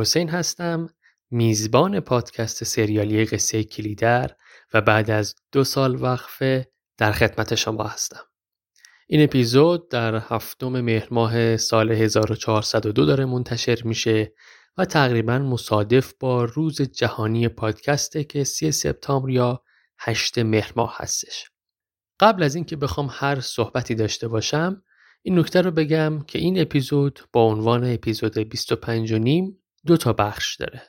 حسین هستم میزبان پادکست سریالی قصه کلیدر و بعد از دو سال وقفه در خدمت شما هستم. این اپیزود در هفتم مهر ماه سال 1402 داره منتشر میشه و تقریبا مصادف با روز جهانی پادکسته که 3 سپتامبر یا 8 مهر ماه هستش. قبل از اینکه بخوام هر صحبتی داشته باشم این نکته رو بگم که این اپیزود با عنوان اپیزود 25 و نیم دو تا بخش داره.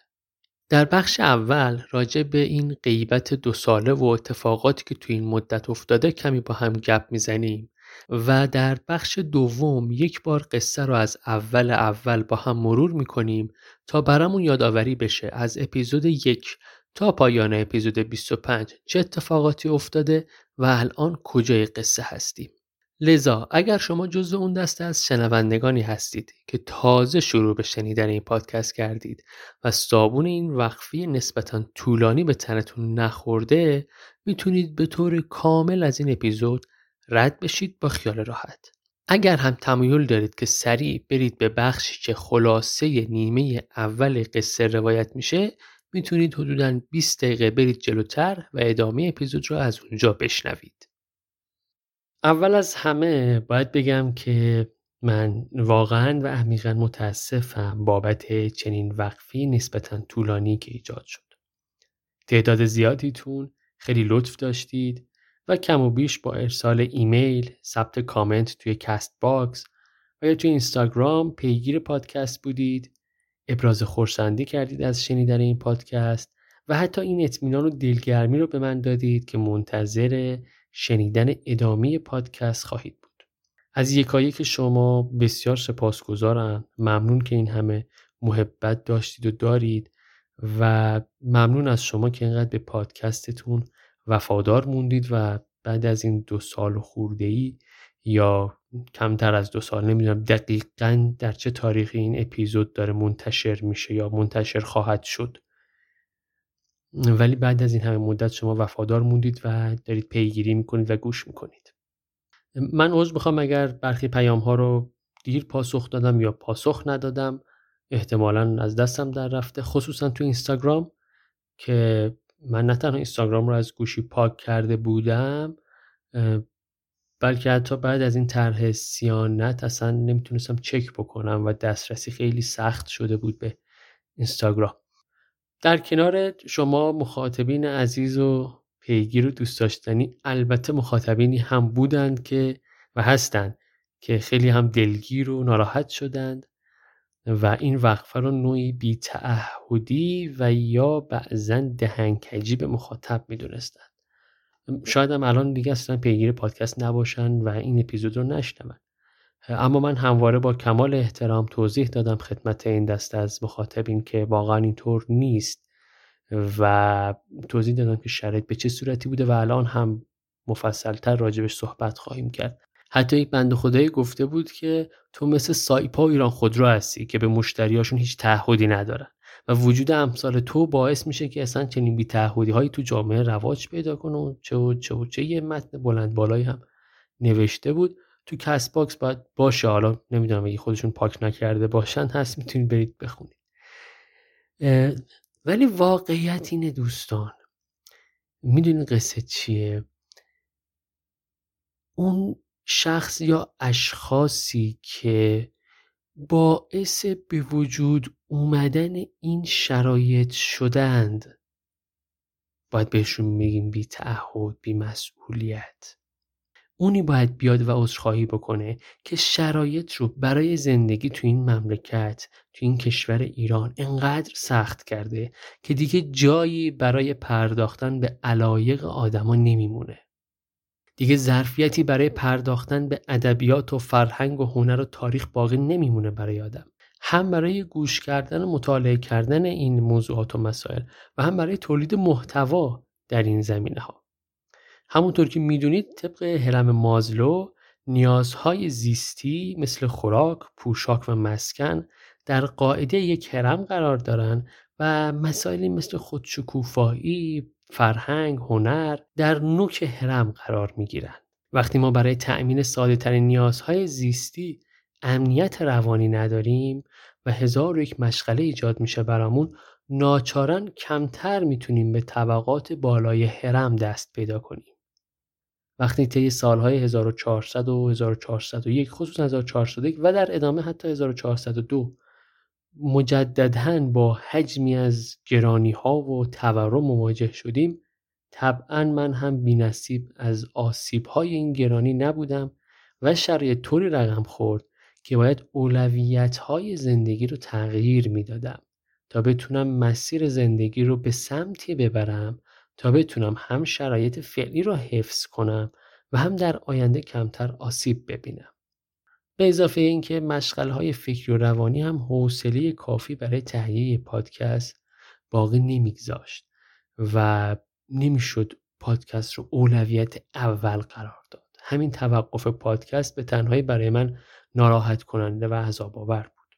در بخش اول راجع به این غیبت دو ساله و اتفاقاتی که تو این مدت افتاده کمی با هم گپ می‌زنیم و در بخش دوم یک بار قصه رو از اول اول با هم مرور می‌کنیم تا برامون یادآوری بشه از اپیزود یک تا پایان اپیزود 25 چه اتفاقاتی افتاده و الان کجای قصه هستیم. لذا اگر شما جزو اون دسته از شنوندگانی هستید که تازه شروع به شنیدن این پادکست کردید و صابون این وقفی نسبتا طولانی به تنتون نخورده می‌تونید به طور کامل از این اپیزود رد بشید با خیال راحت. اگر هم تمایل دارید که سریع برید به بخشی که خلاصه نیمه اول قصه روایت میشه می‌تونید حدودا 20 دقیقه برید جلوتر و ادامه اپیزود رو از اونجا بشنوید. اول از همه باید بگم که من واقعا و عمیقا متاسفم بابت چنین وقفه‌ی نسبتا طولانی که ایجاد شد. تعداد زیادیتون خیلی لطف داشتید و کم و بیش با ارسال ایمیل، ثبت کامنت توی Castbox و یا توی اینستاگرام پیگیر پادکست بودید، ابراز خورسندی کردید از شنیدن این پادکست و حتی این اطمینان و دلگرمی رو به من دادید که منتظر شنیدن ادامه پادکست خواهید بود. از یکایی که شما بسیار سپاسگزارم ممنون که این همه محبت داشتید و دارید و ممنون از شما که اینقدر به پادکستتون وفادار موندید و بعد از این دو سال خورده ای یا کمتر از دو سال نمی‌دونم دقیقا در چه تاریخی این اپیزود داره منتشر میشه یا منتشر خواهد شد ولی بعد از این همه مدت شما وفادار موندید و دارید پیگیری می‌کنید و گوش می‌کنید. من عذر بخوام اگر برخی پیام ها رو دیر پاسخ دادم یا پاسخ ندادم احتمالا از دستم در رفته خصوصا تو اینستاگرام که من نه تنها اینستاگرام رو از گوشی پاک کرده بودم بلکه حتی بعد از این طرح سیانت اصلا نمی‌تونستم چک بکنم و دسترسی خیلی سخت شده بود به اینستاگرام. در کنار شما مخاطبین عزیز و پیگیر و دوست داشتنی البته مخاطبینی هم بودند که و هستند که خیلی هم دلگیر و ناراحت شدند و این وقفه رو نوعی بیتعهدی و یا بعضا دهنکجی به مخاطب می‌دونستند. شاید هم الان دیگه اصلا پیگیر پادکست نباشن و این اپیزود رو نشنون. اما من همواره با کمال احترام توضیح دادم خدمت این دست از مخاطبین که واقعا اینطور نیست و توضیح دادم که شرایط به چه صورتی بوده و الان هم مفصلتر راجبش صحبت خواهیم کرد. حتی یک بند خدایی گفته بود که تو مثل سایپا ایران خودرو هستی که به مشتریاشون هیچ تعهدی ندارن و وجود امثال تو باعث میشه که اصلا چنین بی تعهدی هایی تو جامعه رواج پیدا کنه و چه و چه و چه یه متن بلند بالایی هم نوشته بود. تو Castbox باید باشه. حالا نمی‌دونم اگه خودشون پاک نکرده باشن هست می‌تونید برید بخونید. ولی واقعیت اینه دوستان. می‌دونید قصه چیه؟ اون شخص یا اشخاصی که باعث به وجود اومدن این شرایط شدند باید بهشون میگیم بی تعهد بی مسئولیت اونی باید بیاد و عذرخواهی بکنه که شرایط رو برای زندگی تو این مملکت تو این کشور ایران انقدر سخت کرده که دیگه جایی برای پرداختن به علایق آدما نمیمونه. دیگه ظرفیتی برای پرداختن به ادبیات و فرهنگ و هنر و تاریخ باقی نمیمونه برای آدم. هم برای گوش کردن و مطالعه کردن این موضوعات و مسائل و هم برای تولید محتوا در این زمینه ها همونطور که می‌دونید طبق هرم مازلو نیازهای زیستی مثل خوراک، پوشاک و مسکن در قاعده یک هرم قرار دارن و مسائلی مثل خودشکوفایی، فرهنگ، هنر در نوک هرم قرار می گیرن. وقتی ما برای تأمین ساده ترین نیازهای زیستی امنیت روانی نداریم و هزار و یک مشغله ایجاد میشه برامون ناچارن کمتر می‌تونیم به طبقات بالای هرم دست پیدا کنیم وقتی طی سالهای 1400 و 1401 خصوصا 1401 و در ادامه حتی 1402 مجددا با حجمی از گرانی ها و تورم مواجه شدیم. طبعا من هم بینصیب از آسیب های این گرانی نبودم و شرایط طوری رقم خورد که باید اولویت های زندگی رو تغییر می‌دادم تا بتونم مسیر زندگی رو به سمتی ببرم تا بتونم هم شرایط فعلی رو حفظ کنم و هم در آینده کمتر آسیب ببینم. به اضافه اینکه مشغله های فکری و روانی هم حوصله کافی برای تهیه پادکست باقی نمیگذاشت و نمی‌شد پادکست رو اولویت اول قرار داد. همین توقف پادکست به تنهایی برای من ناراحت کننده و عذاب آور بود.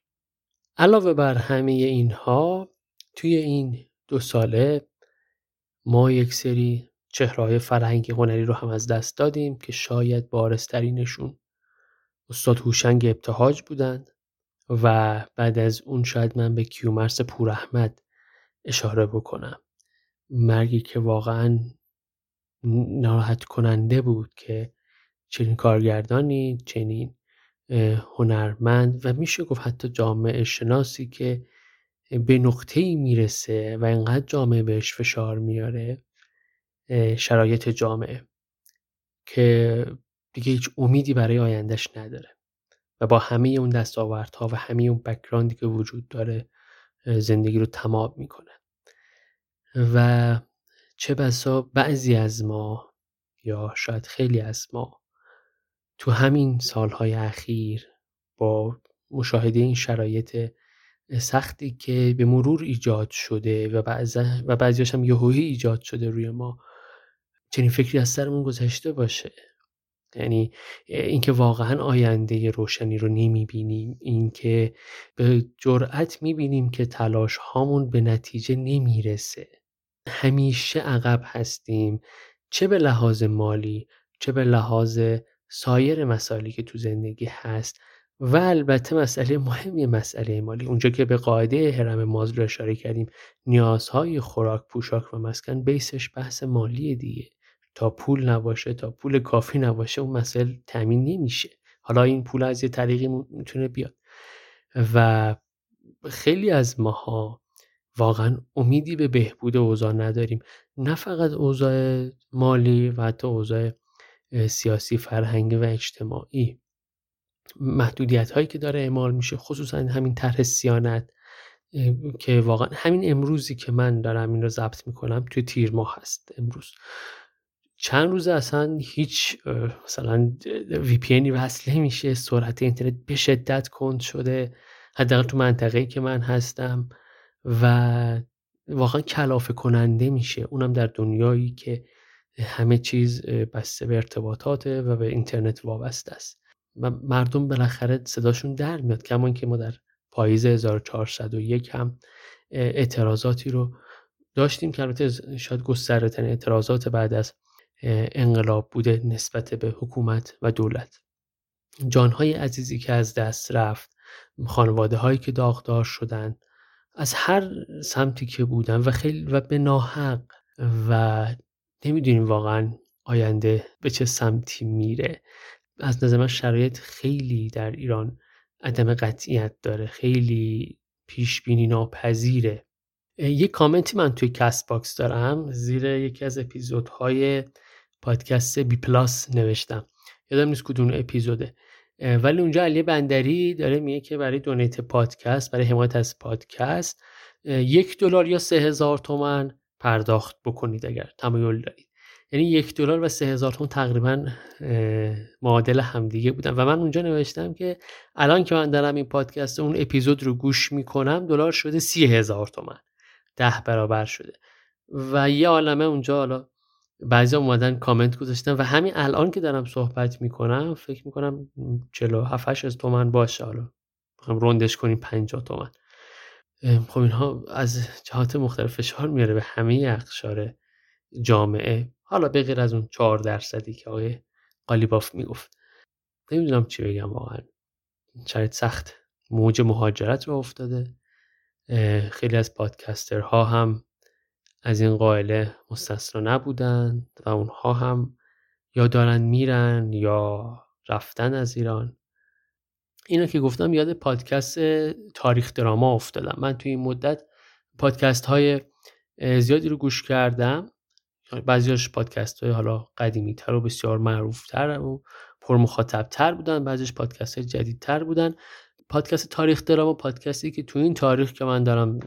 علاوه بر همه اینها توی این دو ساله ما یک سری چهرهای فرهنگی هنری رو هم از دست دادیم که شاید بارسترینشون استاد هوشنگ ابتهاج بودند و بعد از اون شاید من به کیومرس پوراحمد اشاره بکنم. مرگی که واقعا ناراحت کننده بود که چنین کارگردانی چنین هنرمند و میشه گفت حتی جامعه شناسی که به نقطه ای می‌رسه و اینقدر جامعه بهش فشار میاره شرایط جامعه که دیگه هیچ امیدی برای آیندهش نداره و با همه اون دستاوردها و همه اون بکراندی که وجود داره زندگی رو تمام می‌کنه. و چه بسا بعضی از ما یا شاید خیلی از ما تو همین سالهای اخیر با مشاهده این شرایط سختی که به مرور ایجاد شده و, بعض و بعضیاش هم یهویی ایجاد شده روی ما چنین فکری از سرمون گذشته باشه. یعنی اینکه واقعا آینده روشنی رو نمی‌بینیم اینکه به جرأت می‌بینیم که تلاش هامون به نتیجه نمی‌رسه. همیشه عقب هستیم چه به لحاظ مالی چه به لحاظ سایر مسائلی که تو زندگی هست و البته مسئله مهمی مسئله مالی. اونجا که به قاعده هرم مازلو اشاره کردیم نیازهای خوراک پوشاک و مسکن بیسش بحث مالی دیگه. تا پول نباشه تا پول کافی نباشه اون مسئله تامین نمیشه. حالا این پول از یه طریقی می‌تونه بیاد. و خیلی از ماها واقعا امیدی به بهبود اوضاع نداریم. نه فقط اوضاع مالی و حتی اوضاع سیاسی فرهنگی و اجتماعی. محدودیت هایی که داره اعمال میشه خصوصا همین طرح سیانت که واقعا همین امروزی که من دارم این رو ضبط می‌کنم توی تیر ماه هست امروز. چند روز اصلا هیچ مثلا وی پی وصل نمیشه سرعت اینترنت به شدت کند شده حداقل تو منطقه‌ای که من هستم و واقعا کلافه کننده میشه. اونم در دنیایی که همه چیز بسته به ارتباطاته و به اینترنت وابسته است. و مردم بالاخره صداشون در میاد کمان که ما در پاییز 1401 هم اعتراضاتی رو داشتیم که البته شاید گسترده اعتراضات بعد از انقلاب بوده نسبت به حکومت و دولت. جانهای عزیزی که از دست رفت خانواده هایی که داغدار شدن از هر سمتی که بودن و خیلی و به ناحق و نمی‌دونیم واقعا آینده به چه سمتی میره. از نظر من شرایط خیلی در ایران عدم قطعیت داره خیلی پیش بینی ناپذیره یک کامنتی من توی Castbox دارم زیر یکی از اپیزودهای پادکست B Plus نوشتم. یادم نیست کدوم اپیزوده. ولی اونجا علی بندری داره میگه که برای donate پادکست برای حمایت از پادکست یک دلار یا سه هزار تومن پرداخت بکنید اگر تمایل دارید. یعنی یک دلار و سه هزار تومن تقریبا معادل همدیگه بودن. و من اونجا نوشتم که الان که من دارم این پادکست اون اپیزود رو گوش می‌کنم دلار شده سی هزار تومن. ده برابر شده. و یه عالمه اونجا حالا بعضی اومدن کامنت گذاشتن و همین الان که دارم صحبت می‌کنم فکر می‌کنم 47 از تومن باشه. حالا می‌خوام روندش کنیم 50 تومن. خب اینها از جهات مختلف فشار میاره به همه اقشار جامعه. حالا به غیر از اون 4 درصدی که آقای قالیباف می‌گفت. نمی‌دونم چی بگم واقعا. شاید سخت موج مهاجرت رو افتاده. خیلی از پادکسترها هم از این قائله مستثنا نبودن و اونها هم یا دارن میرن یا رفتن از ایران. اینا که گفتم یاد پادکست تاریخ دراما افتادم. من توی این مدت پادکست های زیادی رو گوش کردم. بعضیش پادکست های حالا قدیمی تر و بسیار معروف تر و پر مخاطب تر بودن بعضیش پادکست های جدید تر بودن. پادکست تاریخ دراما پادکستی که تو این تاریخ که من دارم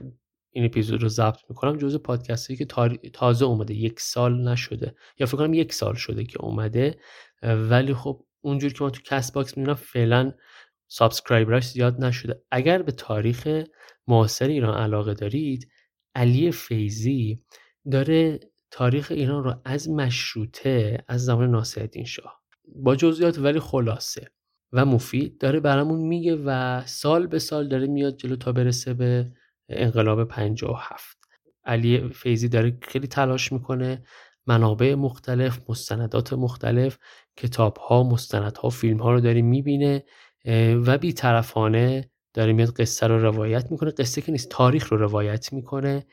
این اپیزود رو ضبط می‌کنم جزء پادکستی که تازه اومده یک سال نشده یا فکر کنم یک سال شده که اومده. ولی خب اونجور که من تو Castbox می‌بینم فعلا subscriber ش زیاد نشده. اگر به تاریخ معاصر ایران علاقه دارید علی فیزی داره تاریخ ایران رو از مشروطه از زمان ناصرالدین شاه. با جزئیات ولی خلاصه. و مفید داره برامون میگه و سال به سال داره میاد جلو تا برسه به انقلاب 57 علی فیزی داره خیلی تلاش می‌کنه منابع مختلف مستندات مختلف کتاب ها مستند فیلم ها رو داره می‌بینه و بیطرفانه داره میاد قصه رو روایت می‌کنه. قصه که نیست تاریخ رو روایت می‌کنه.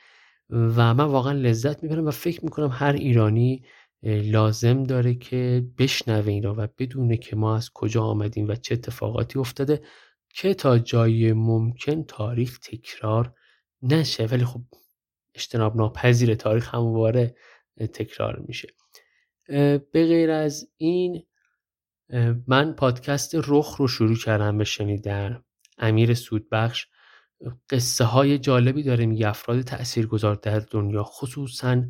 و من واقعا لذت می‌برم و فکر می‌کنم هر ایرانی لازم داره که بشنوه اینا و بدونه که ما از کجا آمدیم و چه اتفاقاتی افتاده که تا جای ممکن تاریخ تکرار نشه. ولی خب اجتناب ناپذیر تاریخ همواره تکرار میشه. به غیر از این من پادکست رخ رو شروع کردم به شنیدن. امیر سودبخش قصه های جالبی داره میگه افراد تاثیرگذار در دنیا خصوصا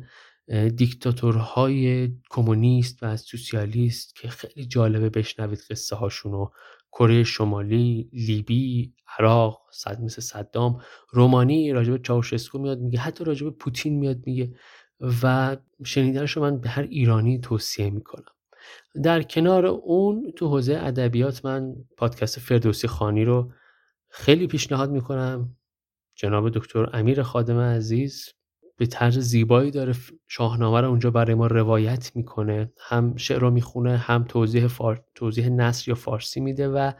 دیکتاتورهای کمونیست و سوسیالیست که خیلی جالبه بشنوید قصه هاشونو کره شمالی لیبی عراق صد مثل صدام. رومانی راجب چاوشسکو میاد میگه حتی راجب پوتین میاد میگه. و شنیدنش رو من به هر ایرانی توصیه می‌کنم. در کنار اون تو حوزه ادبیات من پادکست فردوسی خانی رو خیلی پیشنهاد می‌کنم جناب دکتر امیر خادم عزیز به طرز زیبایی داره شاهنامه رو اونجا برای ما روایت می‌کنه. هم شعر رو می‌خونه هم توضیح, فار... توضیح نصر یا فارسی میده و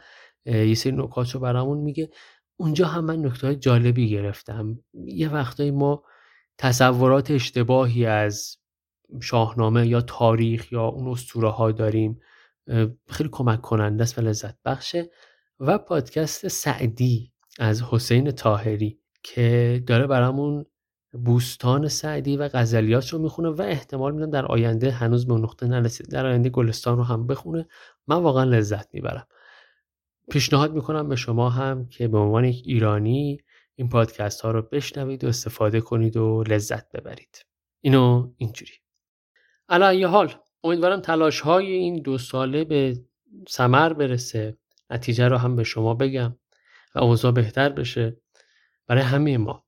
یه سری نکات رو برامون میگه. اونجا هم من نکته جالبی گرفتم. یه وقتایی ما تصورات اشتباهی از شاهنامه یا تاریخ یا اون اسطوره ها داریم خیلی کمک کننده است و لذت بخشه. و پادکست سعدی از حسین تاهری که داره برامون بوستان سعدی و غزلیات رو می‌خونه و احتمال میدم در آینده هنوز به نقطه نرسید. در آینده گلستان رو هم بخونه. من واقعا لذت می‌برم. پیشنهاد می‌کنم به شما هم که به عنوان یک ایرانی این پادکست ها رو بشنوید و استفاده کنید و لذت ببرید. اینو اینجوری. علا حال امیدوارم تلاش های این دو ساله به سمر برسه. نتیجه رو هم به شما بگم و اوضاع بهتر بشه. برای همه ما.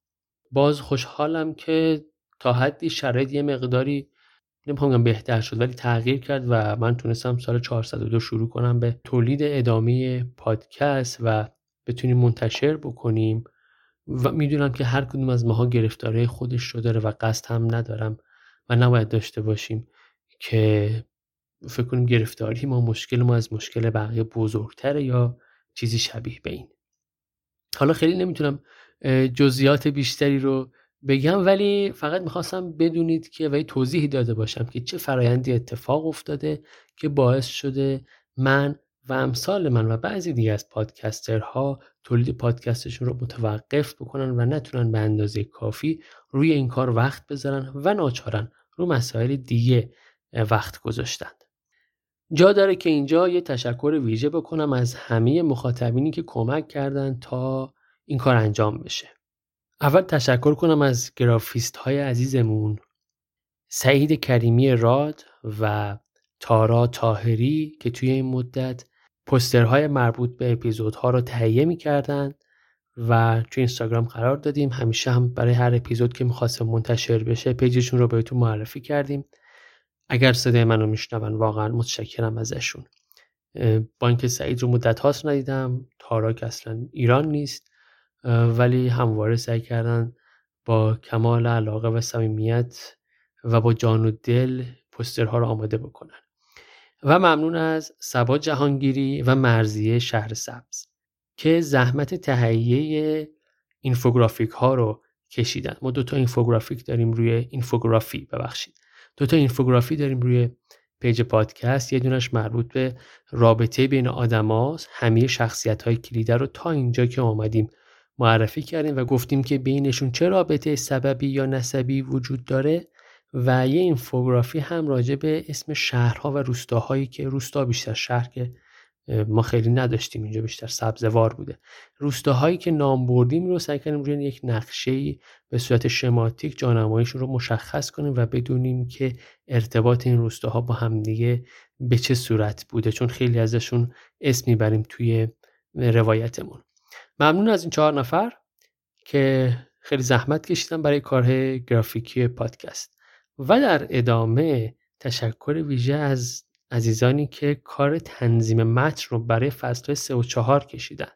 باز خوشحالم که تا حدی شرایط یه مقداری نمی‌خوام بهتر شد ولی تغییر کرد و من تونستم سال 402 شروع کنم به تولید ادامه پادکست و بتونیم منتشر بکنیم. و می‌دونم که هر کدوم از ماها گرفتاره خودش رو داره و قصد هم ندارم و نباید داشته باشیم که فکر کنیم گرفتاری ما مشکل ما از مشکل بقیه بزرگتره یا چیزی شبیه به این. حالا خیلی نمی‌تونم جزئیات بیشتری رو بگم ولی فقط می‌خواستم بدونید که و توضیحی داده باشم که چه فرایندی اتفاق افتاده که باعث شده من و امثال من و بعضی دیگه از پادکسترها تولید پادکستشون رو متوقف بکنن و نتونن به اندازه کافی روی این کار وقت بذارن و ناچارن رو مسائل دیگه وقت گذاشتند جا داره که اینجا یه تشکر ویژه بکنم از همه مخاطبینی که کمک کردن تا این کار انجام بشه. اول تشکر کنم از گرافیست های عزیزمون سعید کریمی راد و تارا تاهری که توی این مدت پسترهای مربوط به اپیزودها رو تهیه می‌کردن و توی اینستاگرام قرار دادیم. همیشه هم برای هر اپیزود که می‌خواستم منتشر بشه پیجشون رو بهتون معرفی کردیم. اگر صدای منو میشنون واقعا متشکرم ازشون. با اینکه سعید رو مدت هاست ندیدم تارا که اصلا ایران نیست ولی همواره سعی کردن با کمال علاقه و صمیمیت و با جان و دل پوسترها رو آماده بکنن. و ممنون از صبا جهانگیری و مرضیه شهر سبز که زحمت تهیه اینفوگرافیک ها رو کشیدن. ما دو تا اینفوگرافیک داریم روی اینفوگرافی ببخشید. دو تا اینفوگرافی داریم روی پیج پادکست. یه دونش مربوط به رابطه بین آدماست. همه شخصیت های کلیدی رو تا اینجا که آمدیم معرفی کردیم و گفتیم که بینشون چه رابطه سببی یا نسبی وجود داره و یه اینفوگرافی هم راجع به اسم شهرها و روستاهایی که روستا بیشتر شهر که ما خیلی نداشتیم اینجا بیشتر سبزوار بوده. روستاهایی که نام بردیم رو سعی کردیم روی یک نقشه به صورت شماتیک جانماییشون رو مشخص کنیم و بدونیم که ارتباط این روستاها با همدیگه به چه صورت بوده چون خیلی ازشون اسم می‌بریم توی روایتمون. ممنون از این چهار نفر که خیلی زحمت کشیدن برای کارهای گرافیکی پادکست. و در ادامه تشکر ویژه از عزیزانی که کار تنظیم متن رو برای فصل 3 و 4 کشیدن.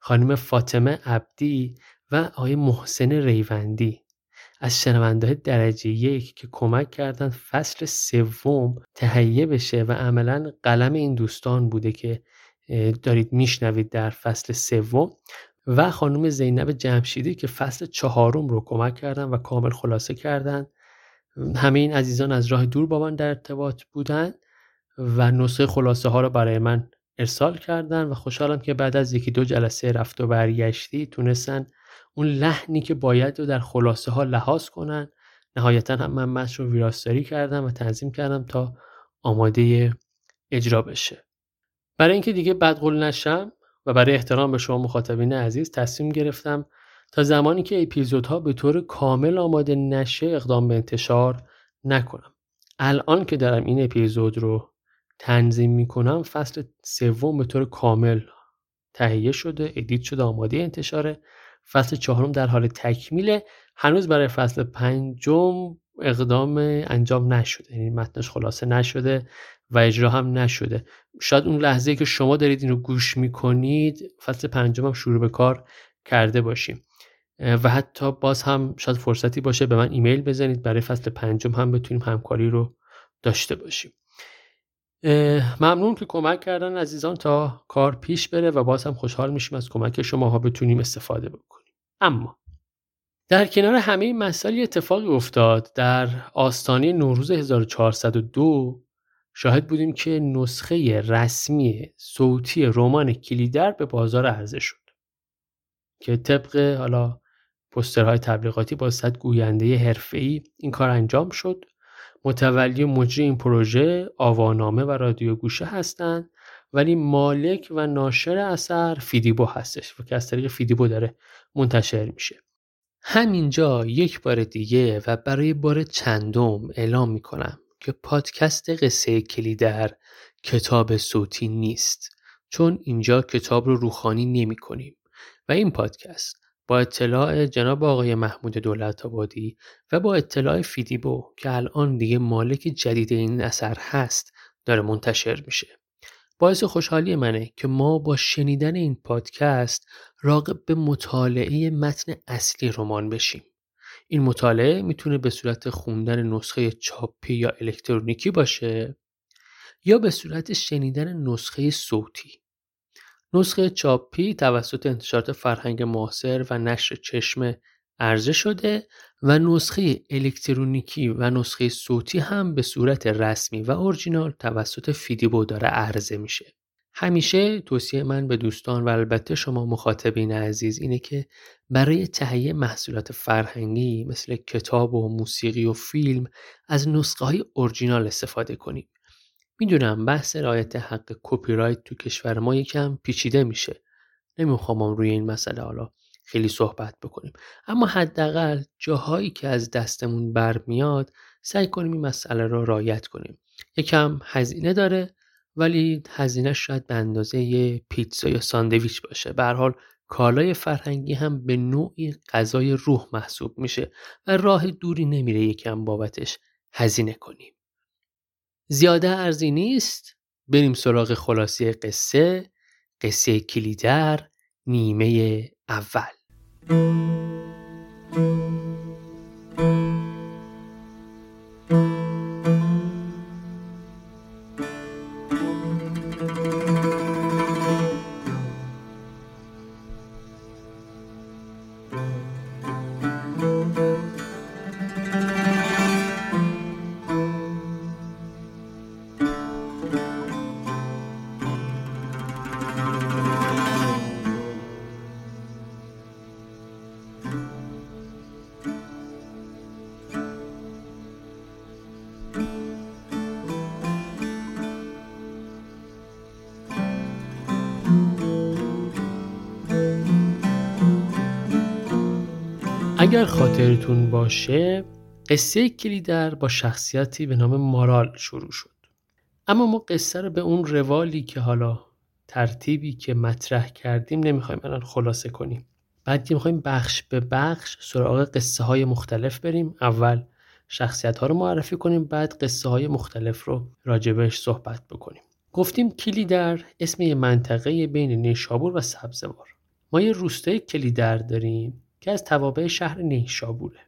خانم فاطمه عبدی و آقای محسن ریوندی. از شنونده درجه یک که کمک کردن فصل سوم تهیه بشه و عملا قلم این دوستان بوده که دارید میشنوید در فصل سوم. و خانم زینب جمشیدی که فصل چهارم رو کمک کردن و کامل خلاصه کردن. همه این عزیزان از راه دور با من در ارتباط بودن. و نسخه خلاصه ها رو برای من ارسال کردن و خوشحالم که بعد از یکی دو جلسه رفت و برگشتی تونستن اون لحنی که باید رو در خلاصه ها لحاظ کنن. نهایتا هم من متن رو ویراستاری کردم و تنظیم کردم تا آماده اجرا بشه. برای اینکه دیگه بدقول نشم و برای احترام به شما مخاطبین عزیز تصمیم گرفتم تا زمانی که اپیزودها به طور کامل آماده نشه اقدام به انتشار نکنم. الان که دارم این اپیزود رو تنظیم می‌کنم فصل سوم به طور کامل تهیه شده ادیت شده آماده انتشاره. فصل چهارم در حال تکمیله. هنوز برای فصل پنجم اقدام انجام نشده یعنی متنش خلاصه نشده و اجرا هم نشده. شاید اون لحظه که شما دارید این رو گوش می‌کنید فصل پنجم هم شروع به کار کرده باشیم. و حتی باز هم شاید فرصتی باشه به من ایمیل بزنید برای فصل پنجم هم بتونیم همکاری رو داشته باشیم. ممنون که کمک کردن عزیزان تا کار پیش بره و باز هم خوشحال میشیم از کمک شما ها بتونیم استفاده بکنیم. اما در کنار همه این مسائل اتفاقی افتاد. در آستانه نوروز 1402 شاهد بودیم که نسخه رسمی صوتی رمان کلیدر به بازار عرضه شد که طبق حالا پسترهای تبلیغاتی با صد گوینده حرفه‌ای این کار انجام شد. متولی و مجری این پروژه آوانامه و رادیو گوشه هستند ولی مالک و ناشر اثر فیدیبو هستش و که از طریق فیدیبو داره منتشر میشه. همینجا یک بار دیگه و برای بار چندم اعلام می‌کنم که پادکست قصه کلی در کتاب صوتی نیست چون اینجا کتاب رو روخانی نمی کنیم و این پادکست با اطلاع جناب آقای محمود دولت آبادی و با اطلاع فیدیبو که الان دیگه مالک جدید این اثر هست داره منتشر میشه. باعث خوشحالی منه که ما با شنیدن این پادکست راقب به مطالعه متن اصلی رمان بشیم. این مطالعه می‌تونه به صورت خوندن نسخه چاپی یا الکترونیکی باشه یا به صورت شنیدن نسخه صوتی. نسخه چاپی توسط انتشارات فرهنگ معاصر و نشر چشم عرضه شده و نسخه الکترونیکی و نسخه صوتی هم به صورت رسمی و اورجینال توسط فیدیبو داره عرضه میشه. همیشه توصیه من به دوستان و البته شما مخاطبین عزیز اینه که برای تهیه محصولات فرهنگی مثل کتاب و موسیقی و فیلم از نسخه های اورجینال استفاده کنید. می‌دونم بحث رعایت حق کپی رایت تو کشور ما یکم پیچیده میشه. نمی‌خوام روی این مسئله حالا خیلی صحبت بکنیم. اما حداقل جاهایی که از دستمون برمیاد سعی کنیم این مسئله رو رعایت کنیم. یکم هزینه داره ولی هزینه شاید به اندازه یه پیتزا یا ساندویچ باشه. به حال کالای فرهنگی هم به نوعی غذای روح محسوب میشه و راه دوری نمیره یکم بابتش هزینه کنیم. زیاده ارزی نیست. بریم سراغ خلاصی قصه قصه کلیدر نیمه اول. اگر خاطرتون باشه قصه کلیدر با شخصیتی به نام مارال شروع شد. اما ما قصه رو به اون روالی که حالا ترتیبی که مطرح کردیم نمی‌خوایم الان خلاصه کنیم. بعد می‌خوایم بخش به بخش سراغ قصه های مختلف بریم. اول شخصیت ها رو معرفی کنیم بعد قصه های مختلف رو راجبش صحبت بکنیم. گفتیم کلیدر اسم یه منطقه بین نیشابور و سبزوار. ما یه روستای کلیدر داریم. که از توابع شهر نیشابوره.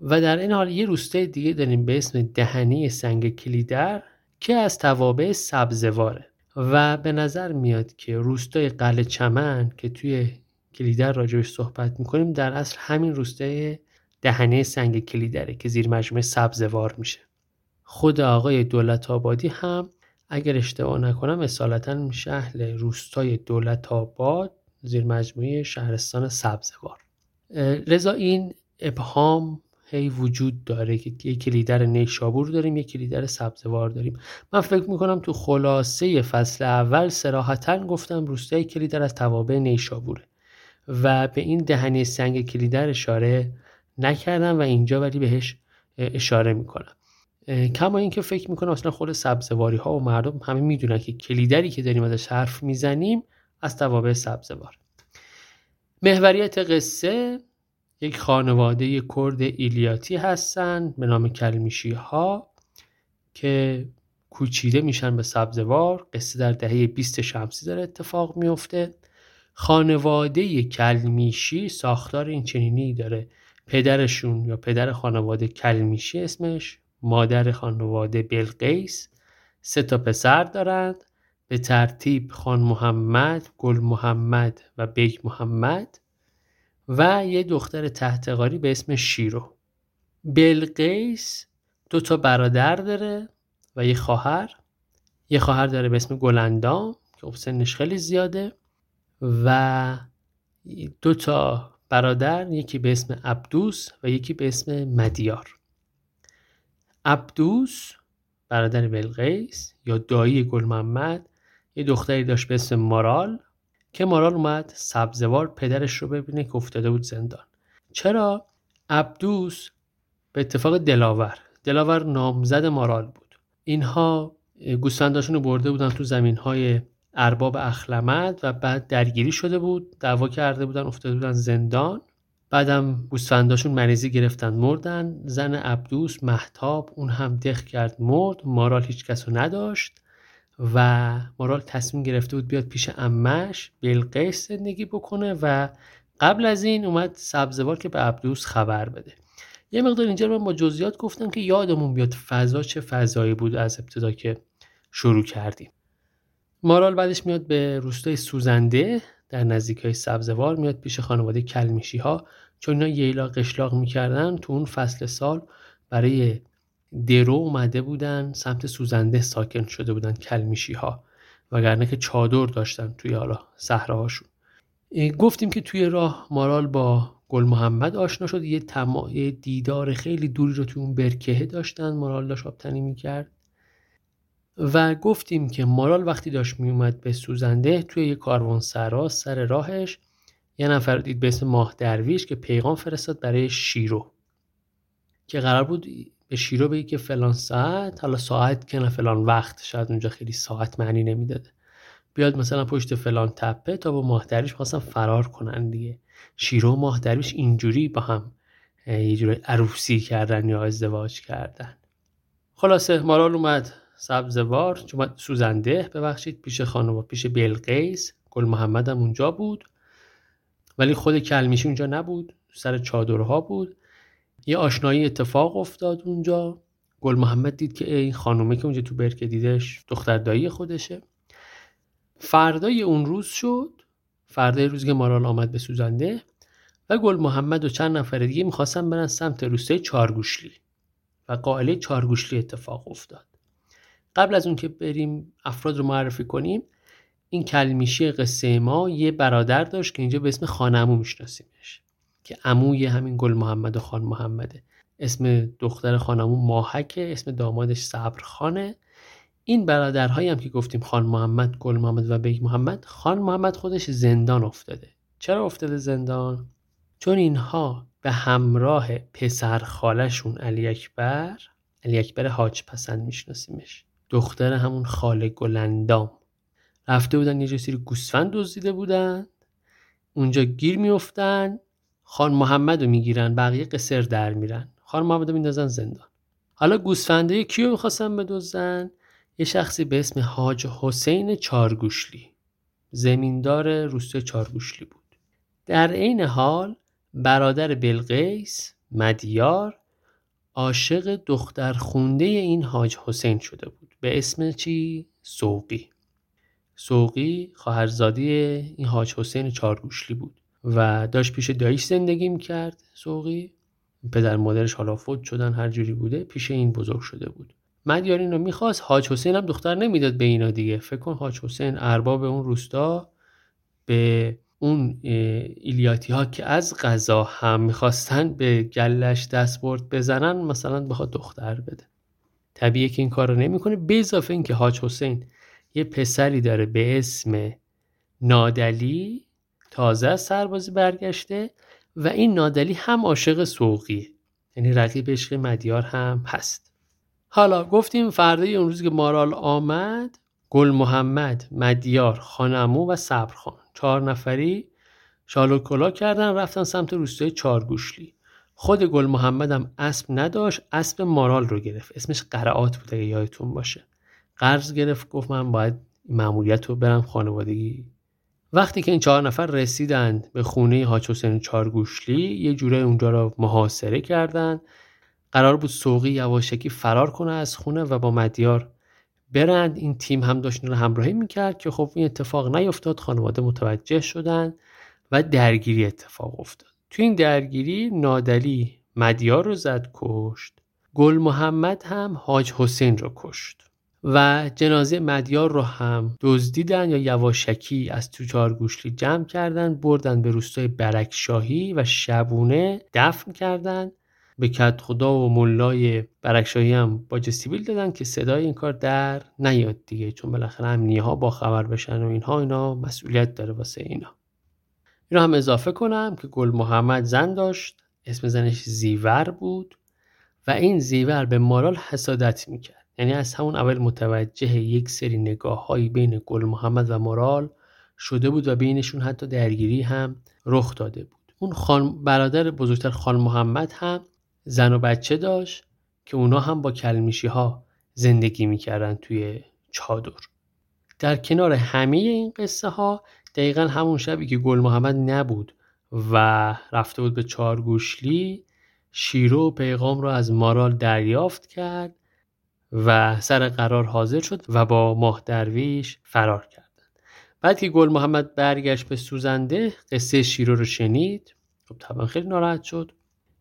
و در این حال یه روستای دیگه داریم به اسم دهنی سنگ کلیدر که از توابع سبزواره. و به نظر میاد که روستای قلعه چمن که توی کلیدر راجبش صحبت می‌کنیم در اصل همین روستای دهنه سنگ کلیدره که زیر مجموعه سبزوار میشه. خود آقای دولت آبادی هم اگر اشتباه نکنم اصالتا شهر روستای دولت آباد زیر مجموعه شهرستان سبزوار. لذا این ابهام هی وجود داره که یک کلیدر نیشابور داریم یک کلیدر سبزوار داریم. من فکر می‌کنم تو خلاصه فصل اول سراحتا گفتم روستای کلیدر از توابع نیشابوره و به این دهنی سنگ کلیدر اشاره نکردم و اینجا ولی بهش اشاره می‌کنم. کما اینکه فکر می‌کنم اصلا خود سبزواری ها و مردم همه می‌دونن که کلیدری که داریم ازش حرف می‌زنیم از توابع سبزوار. محوریت قصه یک خانواده کرد ایلیاتی هستند به نام کلمیشی ها که کوچیده میشن به سبزوار قصه در دهه 20 شمسی داره اتفاق میفته. خانواده کلمیشی ساختار این چنینی داره. پدرشون یا پدر خانواده کلمیشی اسمش مادر خانواده بلقیس سه تا پسر دارند. به ترتیب خان محمد، گل محمد و بیگ محمد و یه دختر ته‌تغاری به اسم شیرو. بلقیس دو تا برادر داره و یه خواهر. یه خواهر داره به اسم گلندام که خب سنش خیلی زیاده و دو تا برادر یکی به اسم عبدوس و یکی به اسم مدیار. عبدوس برادر بلقیس یا دایی گل محمد یه دختری داشت به اسم مارال که مارال اومد سبزوار پدرش رو ببینه که افتاده بود زندان. چرا؟ عبدوس به اتفاق دلاور. دلاور نامزد مارال بود. اینها گوسفنداشون رو برده بودن تو زمین های ارباب اخلمد و بعد درگیری شده بود دعوا کرده بودن افتاده بودن زندان. بعدم گوسفنداشون مریضی گرفتن مردن. زن عبدوس محتاب اون هم دخ کرد مرد. مارال هیچ کس رو نداشت. و مارال تصمیم گرفته بود بیاد پیش امش بلقیس زندگی بکنه و قبل از این اومد سبزوار که به عبدوس خبر بده. یه مقدار اینجا من با جزئیات گفتم که یادمون بیاد فضا چه فضایی بود از ابتدا که شروع کردیم. مارال بعدش میاد به روستای سوزنده در نزدیک های سبزوار میاد پیش خانواده کلمیشی ها چون اینا ییلا قشلاق می‌کردن تو اون فصل سال برای درو اومده بودن سمت سوزنده ساکن شده بودن کلمیشی ها وگرنه که چادر داشتن توی حالا صحراهاشون. گفتیم که توی راه مارال با گل محمد آشنا شد. یه, تما... یه دیدار خیلی دوری رو توی اون برکهه داشتن. مارال داشت آبتنی می‌کرد. و گفتیم که مارال وقتی داشت میومد به سوزنده توی یه کاروان سرا سر راهش یه نفر دید به اسم ماه درویش که پیغام فرستاد برای شیرو که قرار بود شیرو بگی که فلان ساعت حالا ساعت که فلان وقت شاید اونجا خیلی ساعت معنی نمی‌داده. بیاد مثلا پشت فلان تپه تا با ماه درویش فرار کنن دیگه. شیرو و ماه درویش اینجوری با هم یه جوری عروسی کردن یا ازدواج کردن. خلاصه مارال اومد سبزوار چون سوزنده ببخشید پیش خانم پیش بلقیس گل محمد هم اونجا بود. ولی خود کلمیشی اونجا نبود سر چادرها بود. یه آشنایی اتفاق افتاد اونجا. گل محمد دید که این خانومه که اونجا تو برکه دیدش دختر دایی خودشه. فردای اون روز شد. فردای روز که مارال آمد به سوزنده و گل محمد و چند نفر دیگه می‌خواستن برن سمت روستای چارگوشلی و قائله چارگوشلی اتفاق افتاد. قبل از اون که بریم افراد رو معرفی کنیم این کلمیشی قصه ما یه برادر داشت که اینجا به اسم خانمو میشناسیمش. که عموی همین گل محمد و خان محمده. اسم دختر خانمو ماهکه اسم دامادش صبر خانه این برادرهایی هم که گفتیم خان محمد گل محمد و بیگ محمد خان محمد خودش زندان افتاده. چرا افتاده زندان؟ چون اینها به همراه پسر خالشون علی اکبر علی اکبر حاج پسند میشناسیمش. دختر همون خاله گلندام. رفته بودن یه سری گوسفند دزدیده بودن. اونجا گیر میفتن خان محمد رو می‌گیرن بقیه قصر در میرن. خان محمد رو میندازن زندان. حالا گوسفنده کیو می‌خواستن بدزدن؟ یه شخصی به اسم حاج حسین چارگوشلی. زمیندار روستای چارگوشلی بود. در عین حال برادر بلقیس مدیار عاشق دختر خونده این حاج حسین شده بود. به اسم چی؟ سوقی. سوقی خواهرزادی این حاج حسین چارگوشلی بود. و داشت پیش دایش زندگی می‌کرد سوقی. پدر مادرش حالا فوت شدن هر جوری بوده پیش این بزرگ شده بود. مدیار این رو می‌خواست حاج حسین هم دختر نمی‌داد به اینا دیگه. فکر کن حاج حسین ارباب اون روستا به اون ایلیاتی ها که از غذا هم می‌خواستن به گلش دستبرد بزنن مثلا بخواد دختر بده. طبیعه که این کار رو نمی‌کنه به اضافه اینکه حاج حسین یه پسری داره به اسم نادلی. تازه از سربازی برگشته و این نادلی هم عاشق سوقیه. یعنی رقیب عشق مدیار هم هست. حالا گفتیم فردای اون روز که مارال آمد گل محمد مدیار خانمو و صبرخان. چهار نفری شال و کلا کردن رفتن سمت روستای چارگوشلی. خود گل محمد هم اسب نداشت اسب مارال رو گرفت. اسمش قرعات بود اگه یادتون باشه. قرض گرفت گفت من باید مأموریت رو برم خانوادگی وقتی که این چهار نفر رسیدند به خونه حاج حسین چارگوشلی یه جوره اونجا رو محاصره کردند. قرار بود سوقی یواشکی فرار کنه از خونه و با مدیار برند. این تیم هم داشت رو همراهی می‌کرد که خب این اتفاق نیفتاد خانواده متوجه شدن و درگیری اتفاق افتاد. تو این درگیری نادلی مدیار رو زد کشت گل محمد هم حاج حسین رو کشت. و جنازه مدیار رو هم دزدیدن یا یواشکی از تو چارگوشلی جمع کردن بردن به روستای برکشاهی و شبونه دفن کردن. به کت خدا و ملای برکشاهی هم باج سیبیل دادن که صدای این کار در نیاد دیگه چون بالاخره امنیه ها با خبر بشن و اینها اینا مسئولیت داره واسه اینا. این هم اضافه کنم که گل محمد زن داشت اسم زنش زیور بود و این زیور به مارال حسادت می‌کرد. یعنی از همون اول متوجه یک سری نگاه هایی بین گل محمد و مورال شده بود و بینشون حتی درگیری هم رخ داده بود. اون خان برادر بزرگتر خان محمد هم زن و بچه داشت که اونا هم با کلمیشی ها زندگی می‌کردن توی چادر. در کنار همه این قصه ها دقیقا همون شبی که گل محمد نبود و رفته بود به چارگوشلی شیرو پیغام رو از مارال دریافت کرد و سر قرار حاضر شد و با ماه درویش فرار کردند بعد که گل محمد برگشت به سوزنده قصه شیرو رو شنید. خب طبعا خیلی ناراحت شد.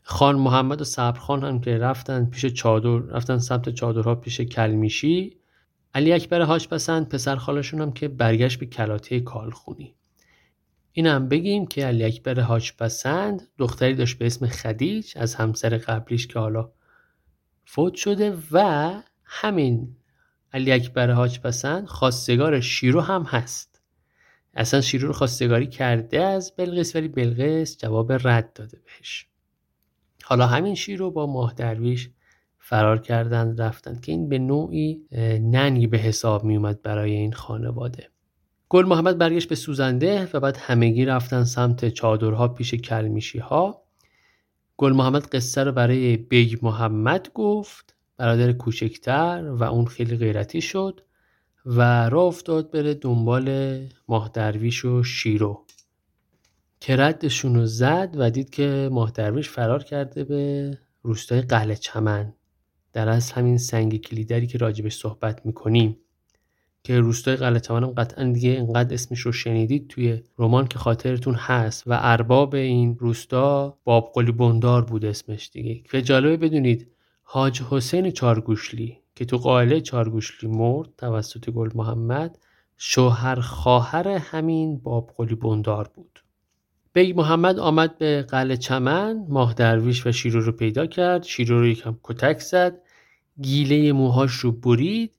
خان محمد و صبرخان هم که رفتن پیش چادر رفتن سمت چادرها پیش کلمیشی. علی اکبر حاج پسند پسر خالشون هم که برگشت به کلاته کالخونی. این هم بگیم که علی اکبر حاج پسند دختری داشت به اسم خدیج از همسر قبلیش که حالا فوت شده و همین علی اکبر حاج پسند خواستگار شیرو هم هست. اصلا شیرو رو خواستگاری کرده از بلقیس ولی بلقیس جواب رد داده بهش. حالا همین شیرو با ماه درویش فرار کردن رفتن که این به نوعی ننگی به حساب می اومد برای این خانواده. گل محمد برگشت به سوزنده و بعد همگی رفتن سمت چادرها پیش کلمیشی ها گل محمد قصه رو برای بیگ محمد گفت. برادر کوچکتر و اون خیلی غیرتی شد و راه افتاد بره دنبال ماه درویش و شیرو که ردشون رو زد و دید که ماه درویش فرار کرده به روستای قلعه چمن. در از همین سنگ کلیدری که راجبش صحبت می‌کنیم که روستای قلعه چمن هم قطعا دیگه اینقدر اسمش رو شنیدید توی رمان که خاطرتون هست و ارباب این روستا باب قلی بندار بود اسمش دیگه. که جالبه بدونید حاج حسین چارگوشلی که تو قائله چارگوشلی مرد توسط گل محمد شوهر خواهر همین باب قلی بندار بود. بیگ محمد آمد به قلعه چمن ماه درویش و شیرو رو پیدا کرد شیرو رو یکم کتک زد گیله موهاش رو برید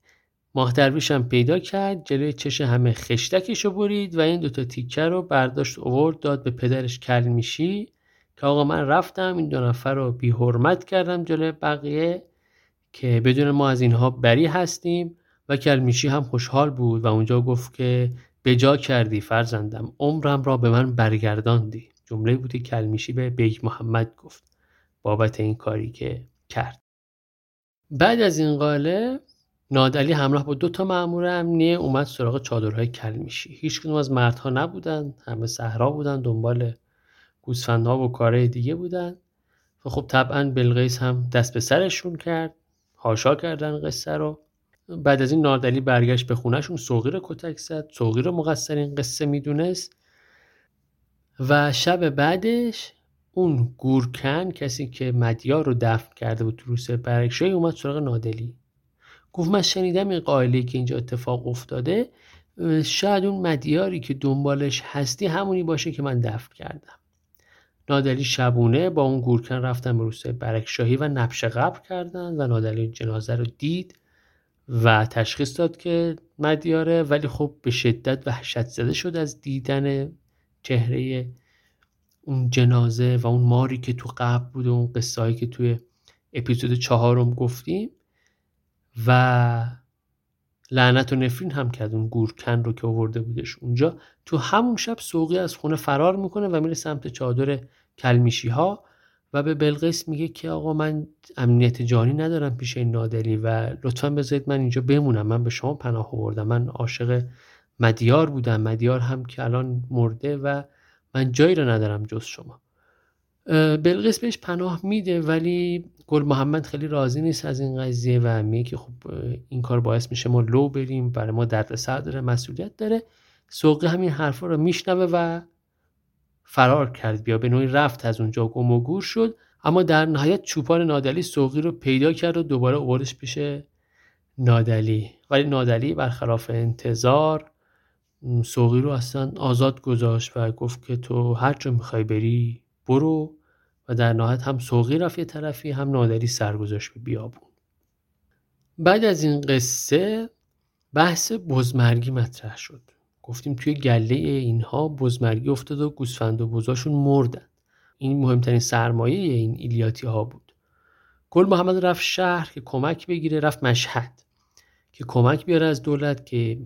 ماه درویش هم پیدا کرد جلوی چش همه خشتکش رو برید و این دوتا تیکه رو برداشت اوورد داد به پدرش کلمیشی که آقا من رفتم این دو نفر رو بی حرمت کردم جلوی بقیه که بدون ما از اینها بری هستیم. و کلمیشی هم خوشحال بود و اونجا گفت که بجا کردی فرزندم عمرم را به من برگرداندی. جمله‌ای بود که کلمیشی به بیگ محمد گفت. بابت این کاری که کرد. بعد از این قائله نادعلی همراه با دو تا مامور امنیه اومد سراغ چادرهای کلمیشی. هیچ از مردها نبودن همه صحرا بودن دنبال گوسفندها و کارهای دیگه بودن و خب طبعا بلقیس هم دست به سرشون کرد هاشا کردن قصه رو. بعد از این نادلی برگشت به خونهشون رو کتک زد رو مقصر این قصه می‌دونست. و شب بعدش اون گورکن کسی که مدیار رو دفن کرده بود تو برکشای اومد سراغ نادلی. گفت من شنیدم این قائله که اینجا اتفاق افتاده شاید اون مدیاری که دنبالش هستی همونی باشه که من دفن کردم. نادلی شبونه با اون گورکن رفتن به روسه برکشاهی و نبش قبر کردن و نادلی جنازه رو دید و تشخیص داد که مدیاره ولی خب به شدت وحشت زده شد از دیدن چهره اون جنازه و اون ماری که تو قبل بود و اون قصه که توی اپیزود چهارم گفتیم و لعنت و نفرین هم کرد اون گورکن رو که آورده بودش اونجا. تو همون شب سوقی از خونه فرار می‌کنه و میره سمت چادر کلمیشی ها و به بلقیس میگه که آقا من امنیت جانی ندارم پیش این نادلی و لطفا بذارید من اینجا بمونم. من به شما پناه آوردم. من عاشق مدیار بودم. مدیار هم که الان مرده و من جایی رو ندارم جز شما. بلقیس بهش پناه میده ولی گل محمد خیلی راضی نیست از این قضیه و میگه که خب این کار باعث میشه ما لو بریم. برای ما درد سر داره مسئولیت داره. سوقی همین حرفا رو میشنوه و فرار کرد. بیا به نوعی رفت از اونجا گم و گور شد اما در نهایت چوپان نادلی سوقی رو پیدا کرد و دوباره اووردش پیش نادلی ولی نادلی برخلاف انتظار سوقی رو اصلا آزاد گذاشت و گفت که تو هر جا می‌خوای بری برو. و در نهایت هم سوقی رفت یه طرفی هم نادری سرگذاشت به بیابون. بعد از این قصه بحث بزمرگی مطرح شد. گفتیم توی گله اینها بزمرگی افتاد و گوسفند و بزاشون مردن. این مهمترین سرمایه این ایلیاتی ها بود. گل محمد رفت شهر که کمک بگیره رفت مشهد که کمک بیاره از دولت که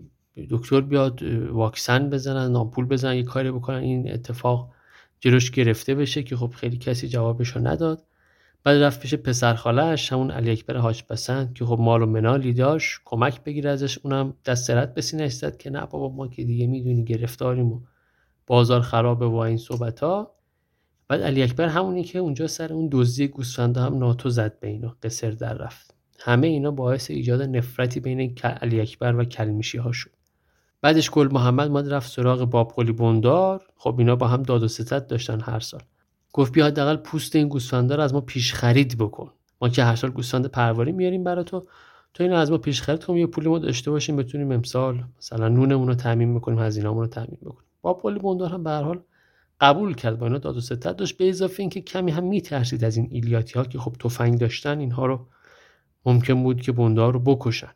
دکتر بیاد واکسن بزنن نامپول بزنن یه کاری بکنن. این اتفاق جلوش گرفته بشه که خب خیلی کسی جوابشو نداد. بعد رفت پیش پسر خالش همون علی اکبر حاج پسند که خب مال و منالی داشت کمک بگیره ازش اونم دست رد به سینه زد که نه بابا ما که دیگه می‌دونی گرفتاریم و بازار خرابه و این صحبت ها بعد علی اکبر همونی که اونجا سر اون دزدی گوسفنده هم ناتو زد به اینا قصر در رفت. همه اینا باعث ایجاد نفرتی بین علی اکبر و کلمیشی ها شد. بعدش گل محمد ماد رفت سراغ باب قلی بندار. خب اینا با هم داد و ستد داشتن هر سال. گفت بیا حداقل پوست این گوسفندا رو از ما پیش خرید بکن. ما که هر سال گوسفند پرواری میاریم برای تو تو اینو از ما پیش خرید کن یه پولی ما داشته باشیم بتونیم امسال مثلا نونمون رو تامین بکنیم هزینه‌مون رو تامین بکنیم. باب قلی بندار هم به حال قبول کرد با اینا داد و ستد داشت به اضافه اینکه کمی هم میترسید از این ایلیاتی ها که خب تفنگ داشتن اینها رو ممکن بود که بندار رو بکشن.